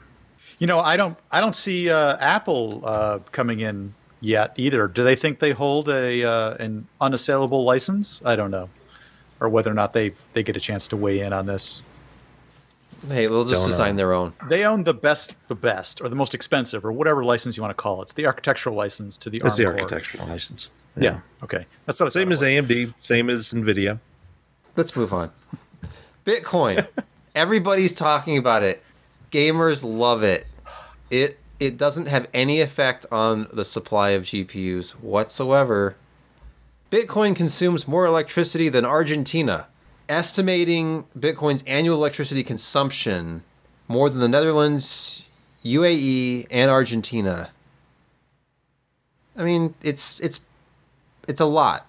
You know, I don't I don't see uh, Apple uh, coming in yet either. Do they think they hold a uh, an unassailable license? I don't know, or whether or not they they get a chance to weigh in on this. Hey, they'll just Don't know. design their own. They own the best, the best, or the most expensive, or whatever license you want to call it. It's the architectural license to the. That's the ARM core. architectural license. Yeah. Okay. That's what I Same as was. AMD, same as Nvidia. Let's move on. Bitcoin. Everybody's talking about it. Gamers love it. It it doesn't have any effect on the supply of GPUs whatsoever. Bitcoin consumes more electricity than Argentina, estimating Bitcoin's annual electricity consumption more than the Netherlands, UAE, and Argentina. I mean, it's it's it's a lot.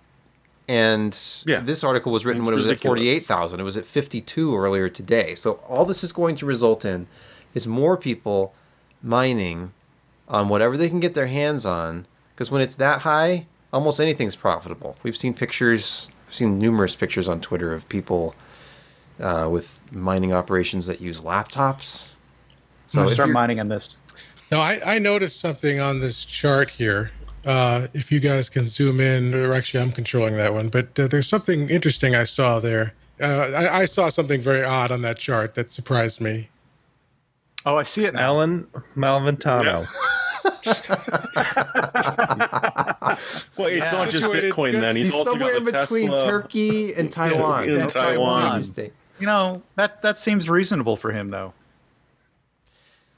And Yeah. this article was written It's when it was at 48,000. It was at 52 earlier today. So all this is going to result in is more people mining on whatever they can get their hands on because when it's that high, almost anything's profitable. We've seen pictures, I've seen numerous pictures on Twitter of people uh, with mining operations that use laptops. So if Start mining on this. No, I, I noticed something on this chart here. Uh, if you guys can zoom in, or actually, I'm controlling that one, but uh, there's something interesting I saw there. Uh, I, I saw something very odd on that chart that surprised me. Oh, I see it now. Alan Malventano. Well, it's not just Situated Bitcoin. good- Then he's, He's also somewhere in got the between Tesla. Turkey and Taiwan. in That's Taiwan. interesting. You know that that seems reasonable for him, though.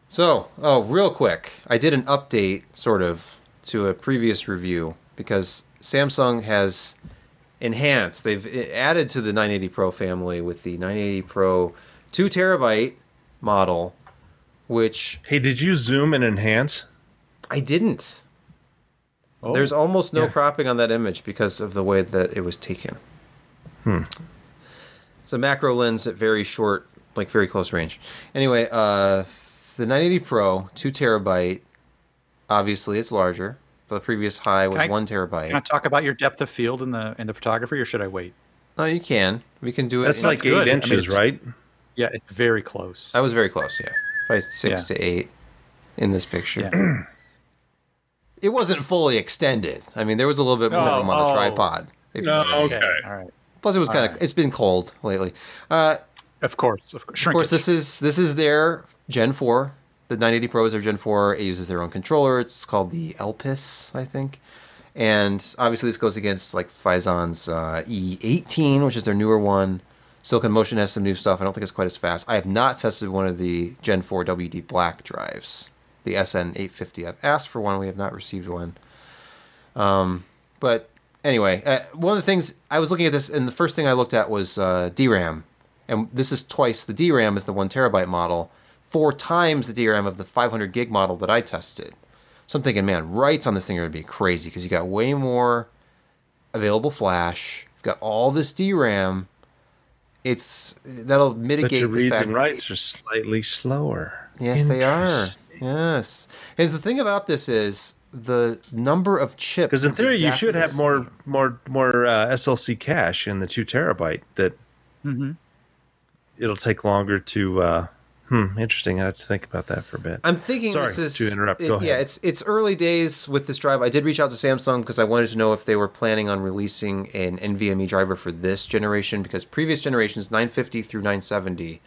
So, oh, real quick, I did an update, sort of, to a previous review because Samsung has enhanced. They've added to the 980 Pro family with the 980 Pro two terabyte model, which Hey, did you zoom and enhance? I didn't. Oh. There's almost no Yeah. cropping on that image because of the way that it was taken. Hmm. It's a macro lens at very short, like very close range. Anyway, uh, the 980 Pro, two terabyte. Obviously, it's larger. The previous high was Can I- one Can I terabyte. talk about your depth of field in the in the photography, or should I wait? No, you can. We can do it. That's in- like good. I eight mean, inches, right? Yeah, it's very close. I was very close. Yeah, probably six Yeah. to eight in this picture. Yeah. It wasn't fully extended. I mean, there was a little bit more Oh, of them on the oh. tripod. if No, know. okay. All right. Plus, it was kind of. Alright. It's been cold lately. Uh, Of course. Of course. of course, this is this is their Gen Four. The 980 Pro is their Gen 4. It uses their own controller. It's called the Elpis, I think. And obviously, this goes against like Phison's uh, E18, which is their newer one. Silicon Motion has some new stuff. I don't think it's quite as fast. I have not tested one of the Gen 4 WD Black drives, the SN850. I've asked for one. We have not received one. Um, but anyway, uh, one of the things I was looking at this, and the first thing I looked at was uh, DRAM, and this is twice the DRAM is the one terabyte model, four times the DRAM of the 500 gig model that I tested. So I'm thinking, man, writes on this thing are gonna be crazy because you got way more available flash, you've got all this DRAM. It's that'll But mitigate your the reads fact and writes are slightly slower. Yes, they are. Yes. And the thing about this is the number of chips. Because in is theory, you should the have more more more uh, SLC cache in the two terabyte. That Mm-hmm. it'll take longer to. Uh, hmm, interesting. I have to think about that for a bit. I'm thinking Sorry this is to interrupt. it- Go Yeah, ahead. it's it's early days with this drive. I did reach out to Samsung because I wanted to know if they were planning on releasing an NVMe driver for this generation because previous generations 950 through 970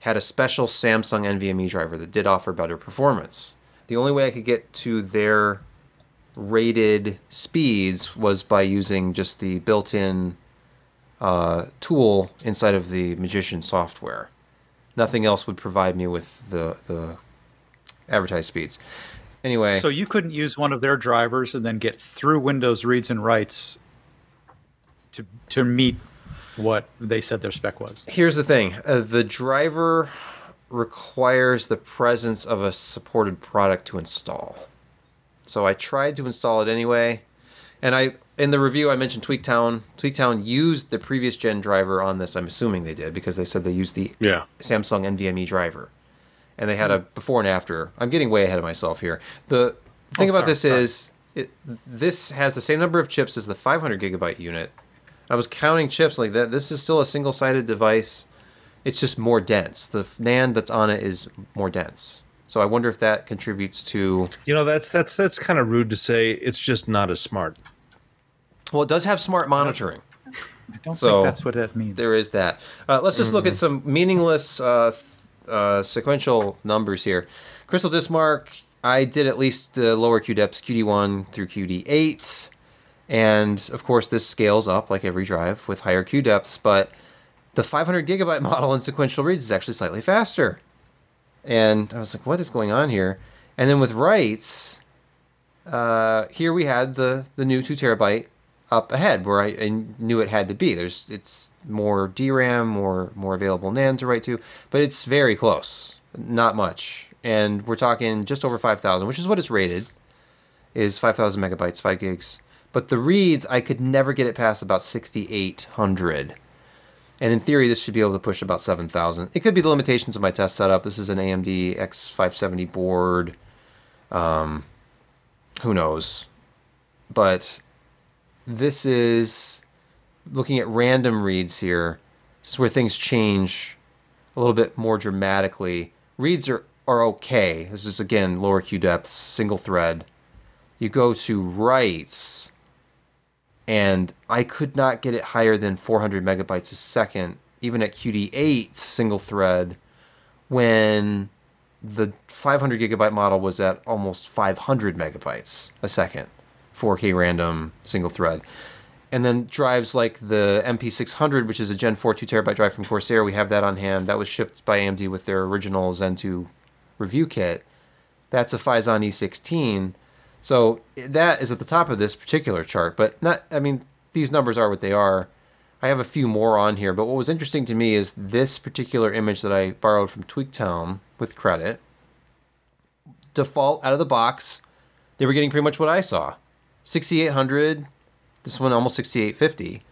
had a special Samsung NVMe driver that did offer better performance. The only way I could get to their rated speeds was by using just the built-in uh, tool inside of the Magician software. Nothing else would provide me with the the advertised speeds. Anyway, So you couldn't use one of their drivers and then get through Windows reads and writes to to meet what they said their spec was. here's the thing: uh, the driver requires the presence of a supported product to install. So I tried to install it anyway, and I in the review I mentioned Tweaktown. Tweaktown used the previous gen driver on this. I'm assuming they did because they said they used the Yeah. Samsung NVMe driver, and they had a before and after. I'm getting way ahead of myself here. The thing Oh, about sorry, this sorry. is it, this has the same number of chips as the 500 gigabyte unit. I was counting chips like that. This is still a single-sided device. It's just more dense. The NAND that's on it is more dense. So I wonder if that contributes to. You know, that's that's that's kind of rude to say. It's just not as smart. Well, it does have smart monitoring. I don't So, think that's what that means. There is that. Uh, let's just look at some meaningless uh, uh, sequential numbers here. Crystal Disk Mark, I did at least the lower Q depths, QD1 through QD8. And of course, this scales up like every drive with higher Q depths, but the 500 gigabyte model in sequential reads is actually slightly faster. And I was like, what is going on here? And then with writes, uh, here we had the, the new 2 terabyte up ahead where I, I knew it had to be. There's it's more DRAM, more more available NAND to write to, but it's very close, not much. And we're talking just over 5,000, which is what it's rated, is 5,000 megabytes, 5 gigs. But the reads, I could never get it past about 6,800. And in theory, this should be able to push about 7,000. It could be the limitations of my test setup. This is an AMD X570 board. Um, who knows? But this is looking at random reads here. This is where things change a little bit more dramatically. Reads are, are okay. This is again lower Q depths, single thread. You go to writes, and I could not get it higher than 400 megabytes a second, even at QD8 single thread, when the 500 gigabyte model was at almost 500 megabytes a second, 4K random single thread. And then drives like the MP600, which is a Gen 4 2 terabyte drive from Corsair, we have that on hand. That was shipped by AMD with their original Zen 2 review kit. That's a Phison E16. So that is at the top of this particular chart, but not, I mean, these numbers are what they are. I have a few more on here, but what was interesting to me is this particular image that I borrowed from Tweaktown with credit. Default out of the box, they were getting pretty much what I saw 6800, this one almost 6850,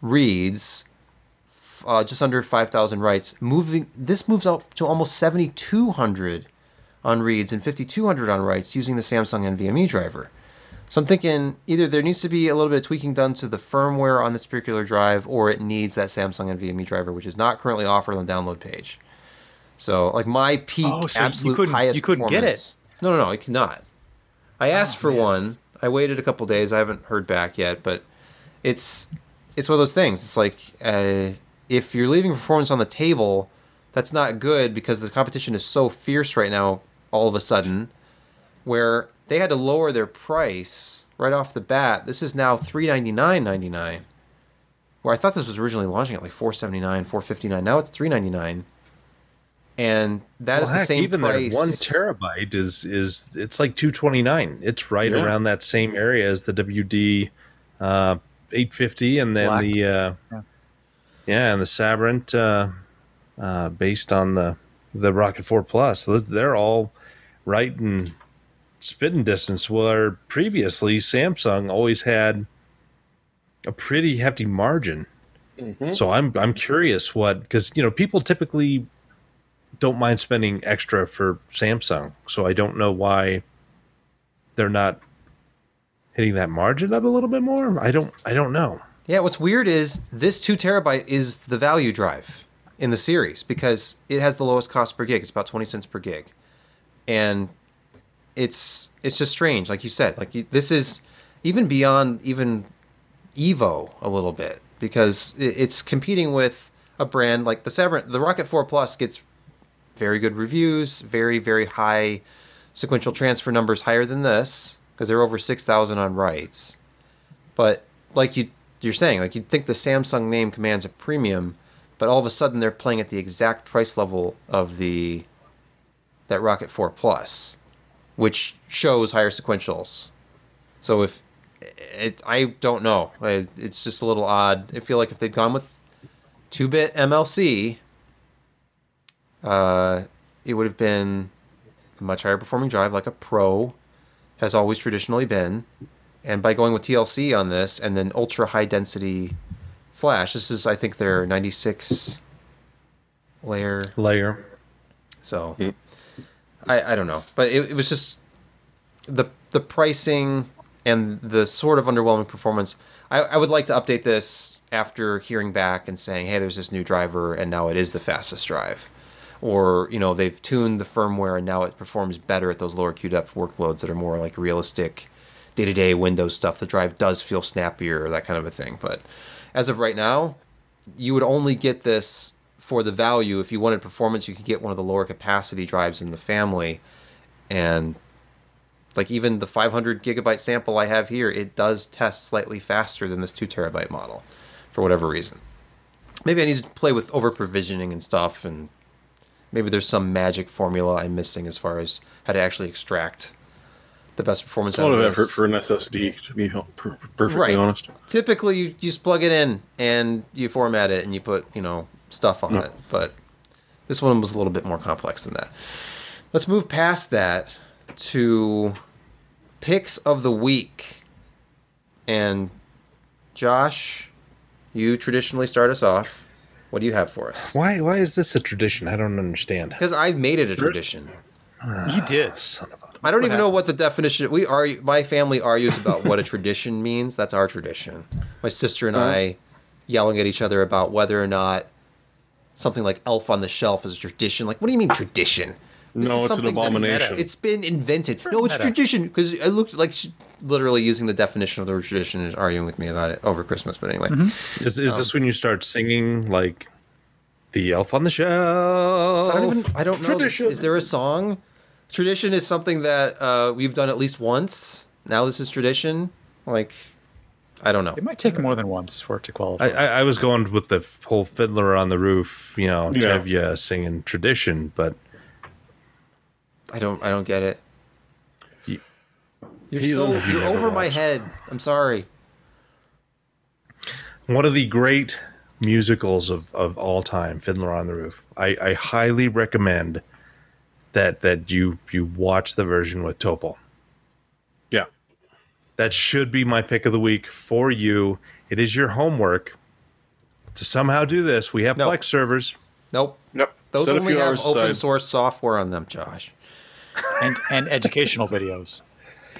reads uh, just under 5,000 writes. Moving, this moves up to almost 7,200 on reads and 5,200 on writes using the Samsung NVMe driver. So I'm thinking either there needs to be a little bit of tweaking done to the firmware on this particular drive, or it needs that Samsung NVMe driver, which is not currently offered on the download page. So like my peak Oh, so you absolute couldn't- highest you couldn't get it? No, no, no, I cannot. I asked for one. I waited a couple days. I haven't heard back yet, but it's it's one of those things. It's like uh, if you're leaving performance on the table, that's not good because the competition is so fierce right now. All of a sudden, where they had to lower their price right off the bat. This is now three ninety nine ninety nine. Where I thought this was originally launching at like four seventy nine, four fifty nine. Now it's three ninety nine, and that is Well, the heck, same even price. their one terabyte is is it's like two twenty nine. It's right Yeah. around that same area as the WD uh, eight fifty, and then Black. the uh, Yeah. yeah. and the Sabrent uh, uh, based on the the Rocket Four Plus. They're all right in spitting distance. Where previously Samsung always had a pretty hefty margin. So I'm I'm curious what because you know people typically don't mind spending extra for Samsung. So I don't know why they're not hitting that margin up a little bit more. I don't I don't know. Yeah, what's weird is this two terabyte is the value drive in the series because it has the lowest cost per gig. It's about twenty cents per gig, and it's it's just strange, like you said. Like this is even beyond even Evo a little bit because it, it's competing with a brand like the Sabrent. The Rocket Four Plus gets very good reviews, very very high sequential transfer numbers, higher than this because they're over six thousand on writes. But like you you're saying, like you'd think the Samsung name commands a premium, but all of a sudden they're playing at the exact price level of the that Rocket 4 Plus, which shows higher sequentials. So if it, I don't know, it's just a little odd. I feel like if they'd gone with two-bit MLC, uh, it would have been a much higher performing drive, like a Pro has always traditionally been. And by going with TLC on this and then ultra high density flash, this is I think their 96 layer. Layer. So I, I don't know, but it, it was just the the pricing and the sort of underwhelming performance. I, I would like to update this after hearing back and saying, "Hey, there's this new driver, and now it is the fastest drive," or you know they've tuned the firmware and now it performs better at those lower queue depth workloads that are more like realistic day-to-day Windows stuff. The drive does feel snappier, that kind of a thing. But as of right now, you would only get this for the value. If you wanted performance, you could get one of the lower capacity drives in the family, and like even the 500 gigabyte sample I have here, it does test slightly faster than this two terabyte model, for whatever reason. Maybe I need to play with over provisioning and stuff, and maybe there's some magic formula I'm missing as far as how to actually extract the best performance. It's a lot out of of effort for an SSD, to be perfectly Right. honest. Typically, you just plug it in and you format it and you put you know stuff on No. it. But this one was a little bit more complex than that. Let's move past that to picks of the week. And Josh, you traditionally start us off. What do you have for us? Why why is this a tradition? I don't understand. Because I've made it a tradition. You did. Son of a I don't what even know what the definition. We are my family argues about what a tradition means. That's our tradition. My sister and uh-huh. I yelling at each other about whether or not something like Elf on the Shelf is a tradition. Like, what do you mean tradition? This No, is it's an abomination. It's been invented. No, it's meta. tradition because I looked like she, literally using the definition of the word tradition and arguing with me about it over Christmas. But anyway, Is is this when you start singing like the elf on the shelf? I don't even. I don't know. This, Tradition. is there a song? Tradition is something that uh, we've done at least once. Now this is tradition. Like, I don't know. It might take more than once for it to qualify. I, I, I was going with the whole Fiddler on the Roof, you know, Yeah. Tevye singing tradition, but I don't. I don't get it. You- You're, He's so, you're you never over my head. I'm sorry. one of the great musicals of, of all time, Fiddler on the Roof. I, I highly recommend that that you you watch the version with Topol. Yeah. That should be my pick of the week for you. It is your homework to somehow do this. We have No. Plex servers. Nope. Nope. Those Set a only have open aside. source software on them, Josh. And and educational videos.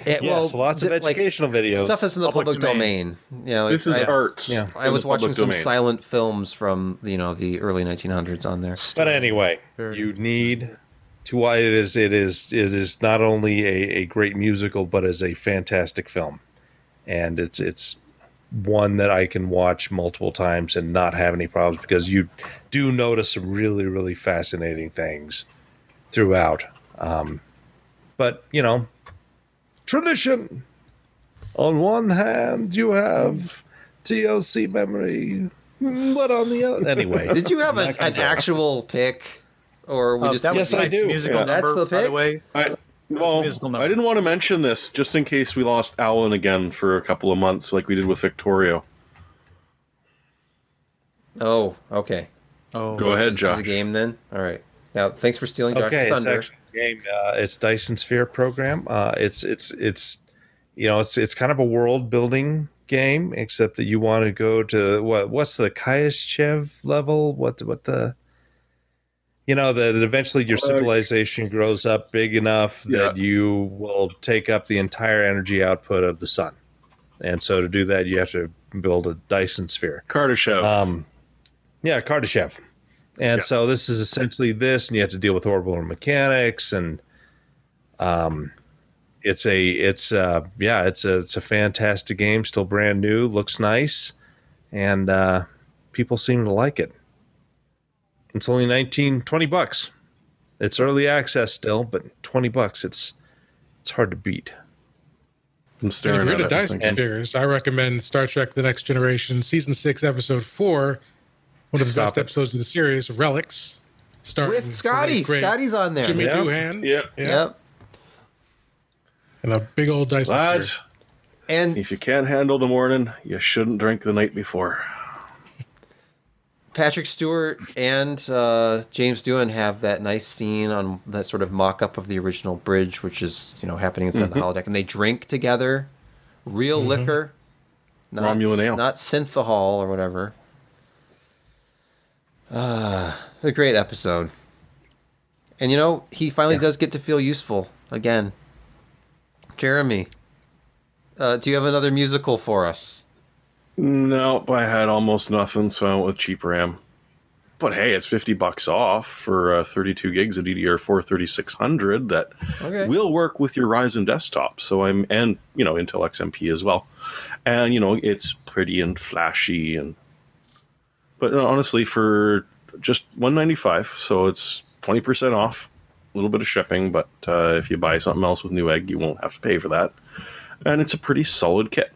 Eh, Yes, lots of th- like, educational videos. Stuff that's in the Public public, domain. domain. Yeah, like, This is I, arts. Yeah. I was watching some domain. silent films from you know the early 1900s on there. But anyway, you need to why it is it is it is not only a, a great musical but is a fantastic film. And it's it's one that I can watch multiple times and not have any problems because you do notice some really, really fascinating things throughout. Um, but you know, tradition. On one hand, you have TLC memory, but on the other, anyway. Did you have an, an actual pick, or we Uh, just that was Yes, I do. musical Yeah. number, That's the pick. by the way. I, well, musical number. I didn't want to mention this just in case we lost Alan again for a couple of months, like we did with Victorio. Oh, okay. Oh, Go ahead, This Josh. is a game then. All right. Now, thanks for stealing Josh's Okay, it's thunder. actually game. Uh, it's Dyson Sphere program. Uh, it's it's it's you know it's it's kind of a world building game, except that you want to go to what what's the Kayashev level? What what the you know that that eventually your civilization grows up big enough that you will take up the entire energy output of the sun, and so to do that you have to build a Dyson Sphere. Kardashev. Um, yeah, Kardashev. And Yeah. so this is essentially this, and you have to deal with orbital mechanics, and um, it's a it's uh yeah it's a it's a fantastic game, still brand new, looks nice, and uh, people seem to like it. It's only 19, 20 bucks. It's early access still, but twenty bucks. It's it's hard to beat. been And if you're at into it. Dyson thinking, Spheres, I recommend Star Trek The Next Generation, Season 6, Episode 4, one of the Stop best it. episodes of the series, Relics. Starring With Scotty. Scotty's on there. Jimmy Yeah. Doohan. Yeah. Yep. Yep. And a big old dice. Lads, And if you can't handle the morning, you shouldn't drink the night before. Patrick Stewart and uh, James Doohan have that nice scene on that sort of mock-up of the original bridge, which is you know happening inside Mm-hmm. the holodeck, and they drink together, real liquor, not, Romulan ale. not synthehol or whatever. Ah, a great episode. And you know he finally does get to feel useful again. Jeremy, uh, do you have another musical for us? Nope, I had almost nothing, so I went with cheap RAM. But hey, it's 50 bucks off for uh, 32 gigs of DDR4 3600 that Okay. will work with your Ryzen desktop. So I'm, and, you know, Intel XMP as well. And, you know, it's pretty and flashy. and But uh, honestly, for just 195 so it's 20% off, a little bit of shipping. But uh, if you buy something else with Newegg, you won't have to pay for that. And it's a pretty solid kit.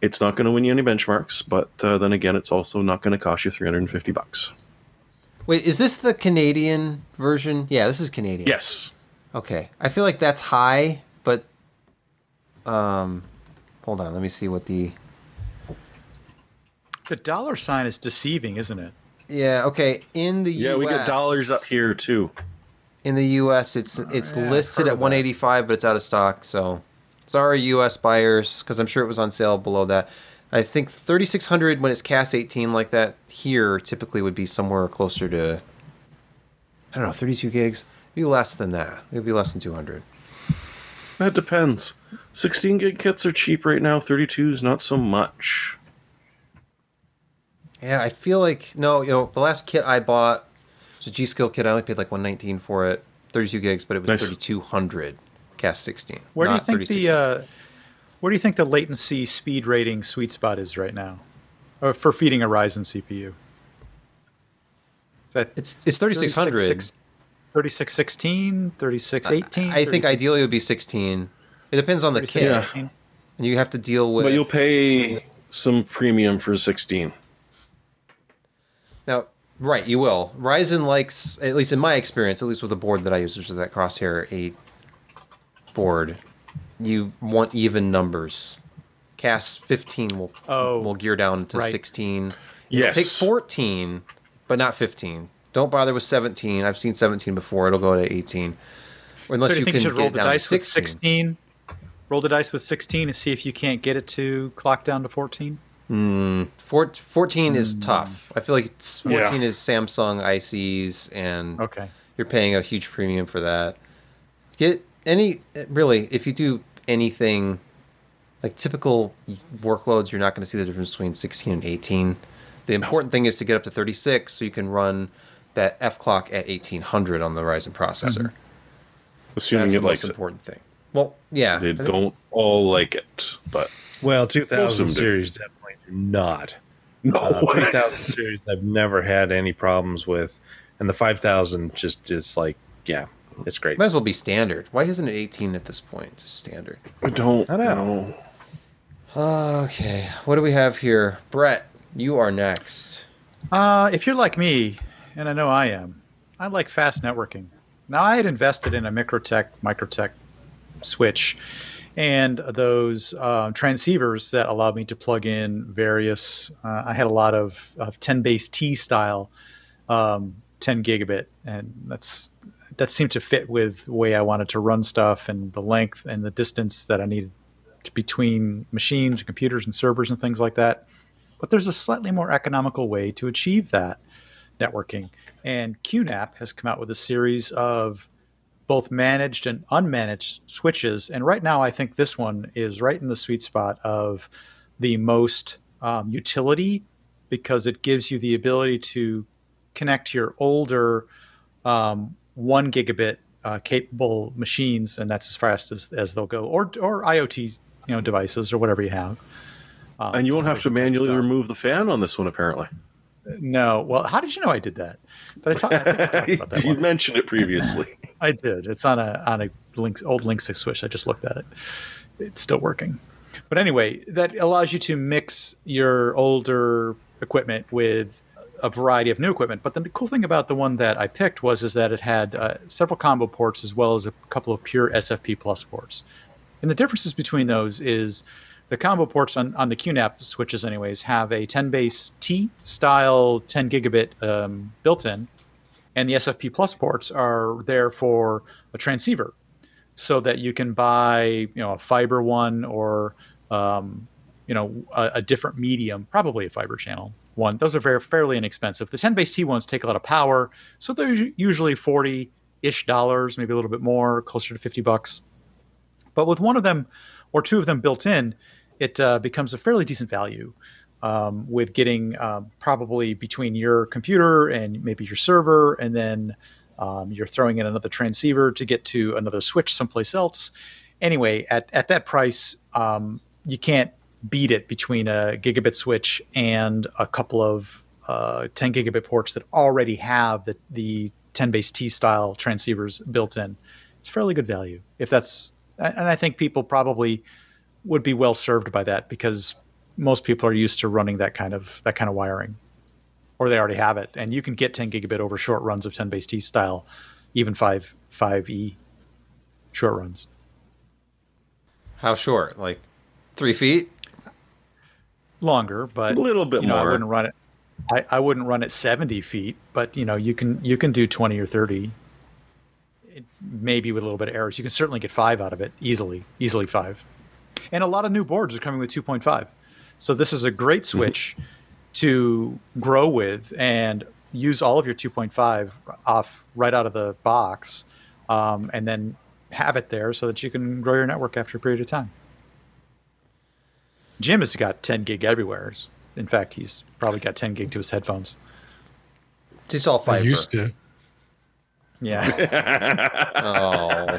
It's not going to win you any benchmarks, but uh, then again, it's also not going to cost you 350 bucks. Wait, is this the Canadian version? Yeah, this is Canadian. Yes. Okay. I feel like that's high, but um hold on, let me see what the The dollar sign is deceiving, isn't it? Yeah, okay. In the Yeah, US, we got dollars up here too. In the US, it's it's oh, yeah, listed at of that. 185, but it's out of stock, so sorry US buyers cuz I'm sure it was on sale below that. I think 3600 when it's CAS 18 like that here typically would be somewhere closer to I don't know, 32 gigs. It'd be less than that. It'd be less than 200. That depends. 16 gig kits are cheap right now. 32s not so much. Yeah, I feel like no, you know, the last kit I bought was a G Skill kit. I only paid like 119 for it, 32 gigs, but it was Nice. 3200 CAS 16. Where do you think the uh, where do you think the latency speed rating sweet spot is right now, or for feeding a Ryzen CPU? Is that It's it's 3600. 3616, 3618? I think ideally it would be 16. It depends on the kit, 3616? and you have to deal with. But you'll pay some premium for 16. Now, right, you will. Ryzen likes, at least in my experience, at least with the board that I use, which is that Crosshair 8 board, you want even numbers. CAS 15 will Oh, will gear down to right. 16. Yes. Take 14, but not 15. Don't bother with 17. I've seen 17 before. It'll go to 18. Unless So you you think can you should get roll the down to dice with 16. 16? Roll the dice with 16 and see if you can't get it to clock down to 14? Four, 14 is Hmm. tough. I feel like it's, 14 Yeah. is Samsung ICs, and Okay. you're paying a huge premium for that. Get any really if you do anything like typical workloads, you're not going to see the difference between 16 and 18. The important thing is to get up to 36 so you can run that F clock at 1800 on the Ryzen processor. Assuming That's it the likes most important thing. Well, yeah, They don't all like it, but Well, 2000 them do. series definitely do not. no. Uh, 3000 series I've never had any problems with, and the 5000 just is like, yeah, it's great. might as well be standard. Why isn't it 18 at this point? Just standard. I don't I know. know. Okay, what do we have here? Brett, you are next. Uh, if you're like me, and I know I am, I like fast networking. Now, I had invested in a MikroTik, MikroTik switch and those um, transceivers that allowed me to plug in various. Uh, I had a lot of, of 10 base T style, um, 10 gigabit, and that's that seemed to fit with the way I wanted to run stuff and the length and the distance that I needed between machines and computers and servers and things like that. But there's a slightly more economical way to achieve that networking. And QNAP has come out with a series of both managed and unmanaged switches. And right now, I think this one is right in the sweet spot of the most um, utility because it gives you the ability to connect your older um, one gigabit uh, capable machines, and that's as fast as, as they'll go, or or IoT you know devices or whatever you have. Um, And you won't have to manually stuff. remove the fan on this one, apparently. No, well, how did you know I did that? But I, talk, I, I talked about that you one. mentioned it previously. I did. It's on a on a old Linksys switch. I just looked at it. It's still working. But anyway, that allows you to mix your older equipment with a variety of new equipment. But the cool thing about the one that I picked was is that it had uh, several combo ports as well as a couple of pure SFP plus ports. And the differences between those is the combo ports on, on the QNAP switches, anyways, have a 10 base T style 10 gigabit um, built in, and the SFP plus ports are there for a transceiver, so that you can buy you know a fiber one or um, you know a, a different medium, probably a fiber channel one. Those are very fairly inexpensive. The 10 base T ones take a lot of power, so they're usually 40 ish dollars, maybe a little bit more, closer to 50 bucks. But with one of them or two of them built in, it uh, becomes a fairly decent value. um, with getting um, probably between your computer and maybe your server, and then um, you're throwing in another transceiver to get to another switch someplace else. Anyway, at, at that price, um, you can't beat it between a gigabit switch and a couple of uh, 10 gigabit ports that already have the, the 10 base T style transceivers built in. It's fairly good value. If that's, and I think people probably would be well served by that because most people are used to running that kind of that kind of wiring, or they already have it, and you can get 10 gigabit over short runs of 10 base T style, even five five E short runs. How short? Like three feet? Longer, but A little bit you know, I wouldn't run it. I, I wouldn't run it 70 feet, but you know you can you can do 20 or 30. It, maybe with a little bit of errors, you can certainly get five out of it easily, easily five. And a lot of new boards are coming with 2.5, so this is a great switch to grow with and use all of your 2.5 off right out of the box, um, and then have it there so that you can grow your network after a period of time. Jim has got 10 gig everywhere. In fact, he's probably got 10 gig to his headphones. It's all I fiber. used to. Yeah. Oh.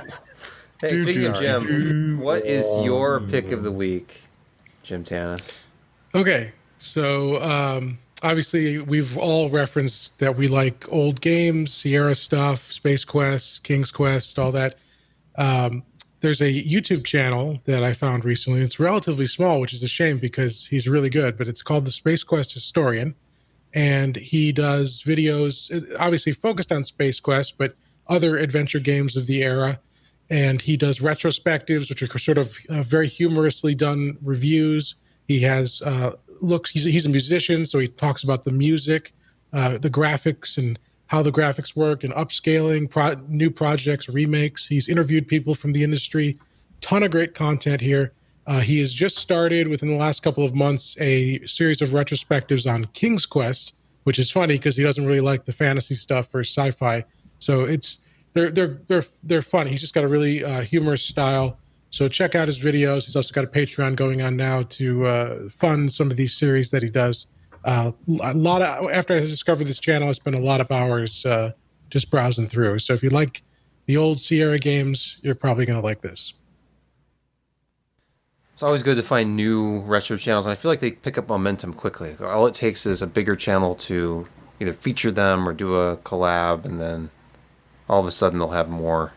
Hey, Doo, speaking of doo, Jim, what is your pick of the week, Jim Tanous? Okay, so um, obviously we've all referenced that we like old games, Sierra stuff, Space Quest, King's Quest, all that. Um, there's a YouTube channel that I found recently. It's relatively small, which is a shame because he's really good. But it's called the Space Quest Historian, and he does videos, uh, obviously focused on Space Quest, but other adventure games of the era. And he does retrospectives, which are sort of uh, very humorously done reviews. He has uh, looks. He's, he's a musician, so he talks about the music, uh, the graphics, and how the graphics work, and upscaling, pro- new projects, remakes. He's interviewed people from the industry. Ton of great content here. Uh, he has just started within the last couple of months a series of retrospectives on King's Quest, which is funny because he doesn't really like the fantasy stuff or sci-fi. So it's they're they're they're they're fun. He's just got a really uh, humorous style. So check out his videos. He's also got a Patreon going on now to uh, fund some of these series that he does. Uh, a lot of after I discovered this channel, I spent a lot of hours uh, just browsing through. So if you like the old Sierra games, you're probably going to like this. It's always good to find new retro channels, and I feel like they pick up momentum quickly. All it takes is a bigger channel to either feature them or do a collab, and then all of a sudden they'll have more.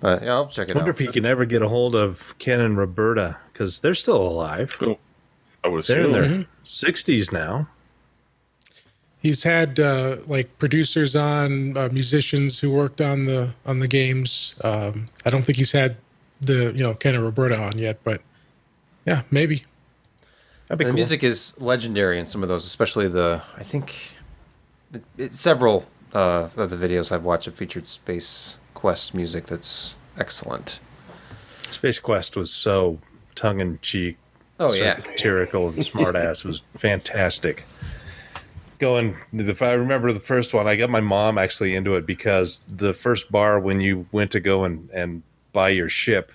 But yeah, I'll check it I it wonder out. if he can ever get a hold of Ken and Roberta because they're still alive. Oh, I would They're in assume. their 60s now. He's had uh, like producers on, uh, musicians who worked on the on the games. Um, I don't think he's had the you know Ken and Roberta on yet, but yeah, maybe. That'd be the cool. music is legendary in some of those, especially the I think it, it, several uh, of the videos I've watched have featured Space Quest music that's excellent. Space Quest was so tongue in cheek, Oh so yeah, satirical and smartass. It was fantastic. Going, if I remember the first one, I got my mom actually into it because the first bar when you went to go and, and buy your ship,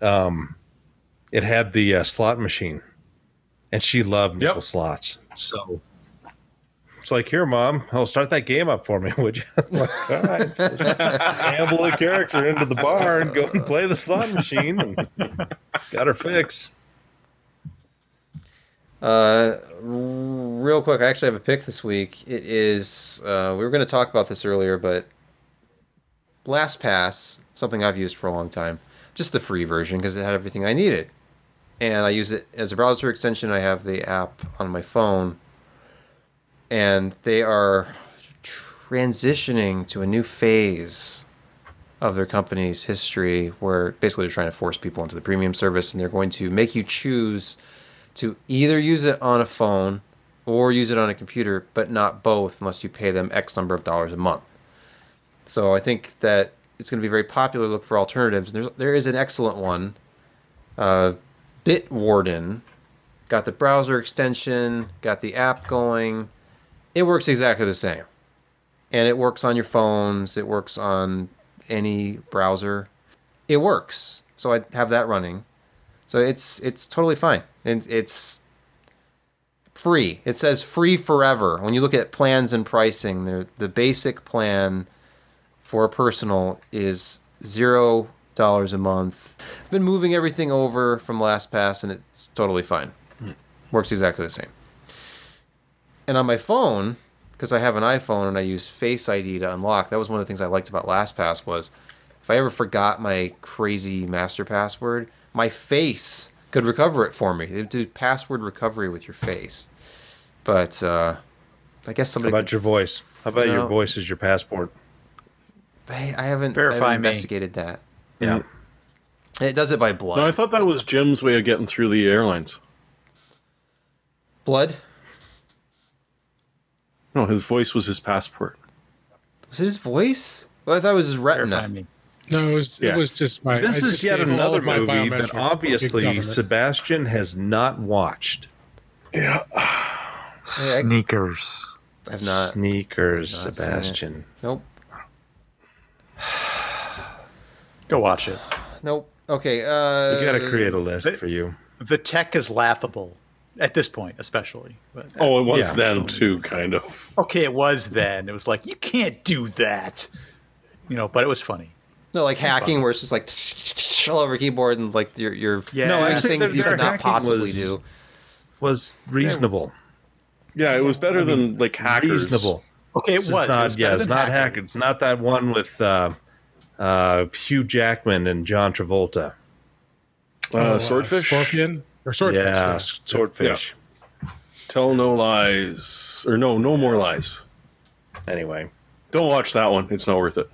um, it had the uh, slot machine, and she loved nickel Yep. slots. So it's like, here, mom, oh, start that game up for me, would you? Like, all right. So gamble a character into the bar and go and play the slot machine. Got her fix. Uh, real quick, I actually have a pick this week. It is uh, we were going to talk about this earlier, but LastPass, something I've used for a long time, just the free version because it had everything I needed, and I use it as a browser extension. I have the app on my phone, and they are transitioning to a new phase of their company's history where basically they're trying to force people into the premium service and they're going to make you choose to either use it on a phone or use it on a computer, but not both unless you pay them X number of dollars a month. So I think that it's going to be very popular to look for alternatives. There's there is an excellent one. Uh, Bitwarden got the browser extension, got the app going. It works exactly the same, and it works on your phones. It works on any browser. It works. So I have that running. So it's it's totally fine, and it's free. It says free forever. When you look at plans and pricing, the the basic plan for a personal is zero dollars a month. I've been moving everything over from LastPass, and it's totally fine. Hmm. Works exactly the same. And on my phone, because I have an iPhone and I use Face ID to unlock, that was one of the things I liked about LastPass was if I ever forgot my crazy master password, my face could recover it for me. They do password recovery with your face. But uh, I guess How somebody about your voice? How about your No. voice as your passport? I, I haven't, I haven't me. investigated that. Yeah. It does it by blood. No, I thought that was Jim's way of getting through the airlines. blood? No, his voice was his passport. Was his voice? Well, I thought it was his retina. Verify me. No, it was Yeah. it was just my. This I is yet another of movie that obviously. Sebastian has not watched. Yeah. Sneakers. I've not. Sneakers, not seen it. Sebastian. Nope. Go watch it. Nope. Okay. Uh, We got to create a list for you. The tech is laughable at this point, especially. But, Oh, it was Yeah. then too, kind of. okay, it was then. It was like you can't do that, you know. But it was funny. No, like hacking, where it's just like all over keyboard and like you're you're Yeah. No, actually, things you could not possibly was- do. Was reasonable. Yeah, it was better than like hackers. Reasonable. Okay, it was. is It not, was yeah, it's not hacking. hacker. It's not that one with uh, uh, Hugh Jackman and John Travolta. Uh, Oh, swordfish. scorpion, or swordfish. yeah, yeah. swordfish. Tell no lies, or no, no more lies. Anyway, Don't watch that one. It's not worth it.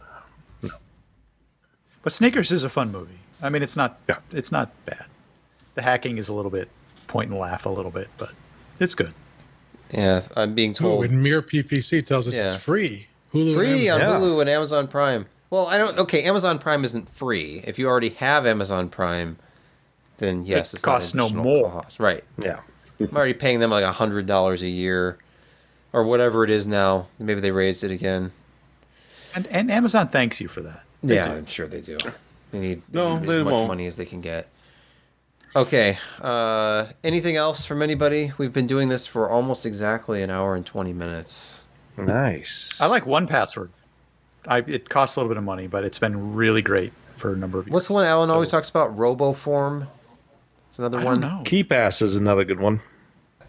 But Sneakers is a fun movie. I mean, it's not. Yeah. It's not bad. The hacking is a little bit point and laugh a little bit, but it's good. Yeah, I'm being Oh, told and Mere PPC tells us Yeah. it's free. Hulu free on. Yeah. Hulu and Amazon Prime. Well, I don't. Okay, Amazon Prime isn't free. If you already have Amazon Prime, then yes, It it's costs no more. Cost. Right. yeah. I'm already paying them like a hundred dollars a year, or whatever it is now. Maybe they raised it again. And and Amazon thanks you for that. They yeah, do. I'm sure they do. They need, they No, need they as much won't. money as they can get. Okay. Uh, anything else from anybody? We've been doing this for almost exactly an hour and twenty minutes. Nice. I like 1Password. I it costs a little bit of money, but it's been really great for a number of years. What's the one Alan So- always talks about? RoboForm. It's another I one. don't know. Is another good one.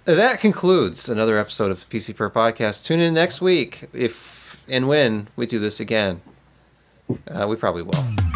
That concludes another episode of the PC Per Podcast. Tune in next week if and when we do this again. Uh, we probably will.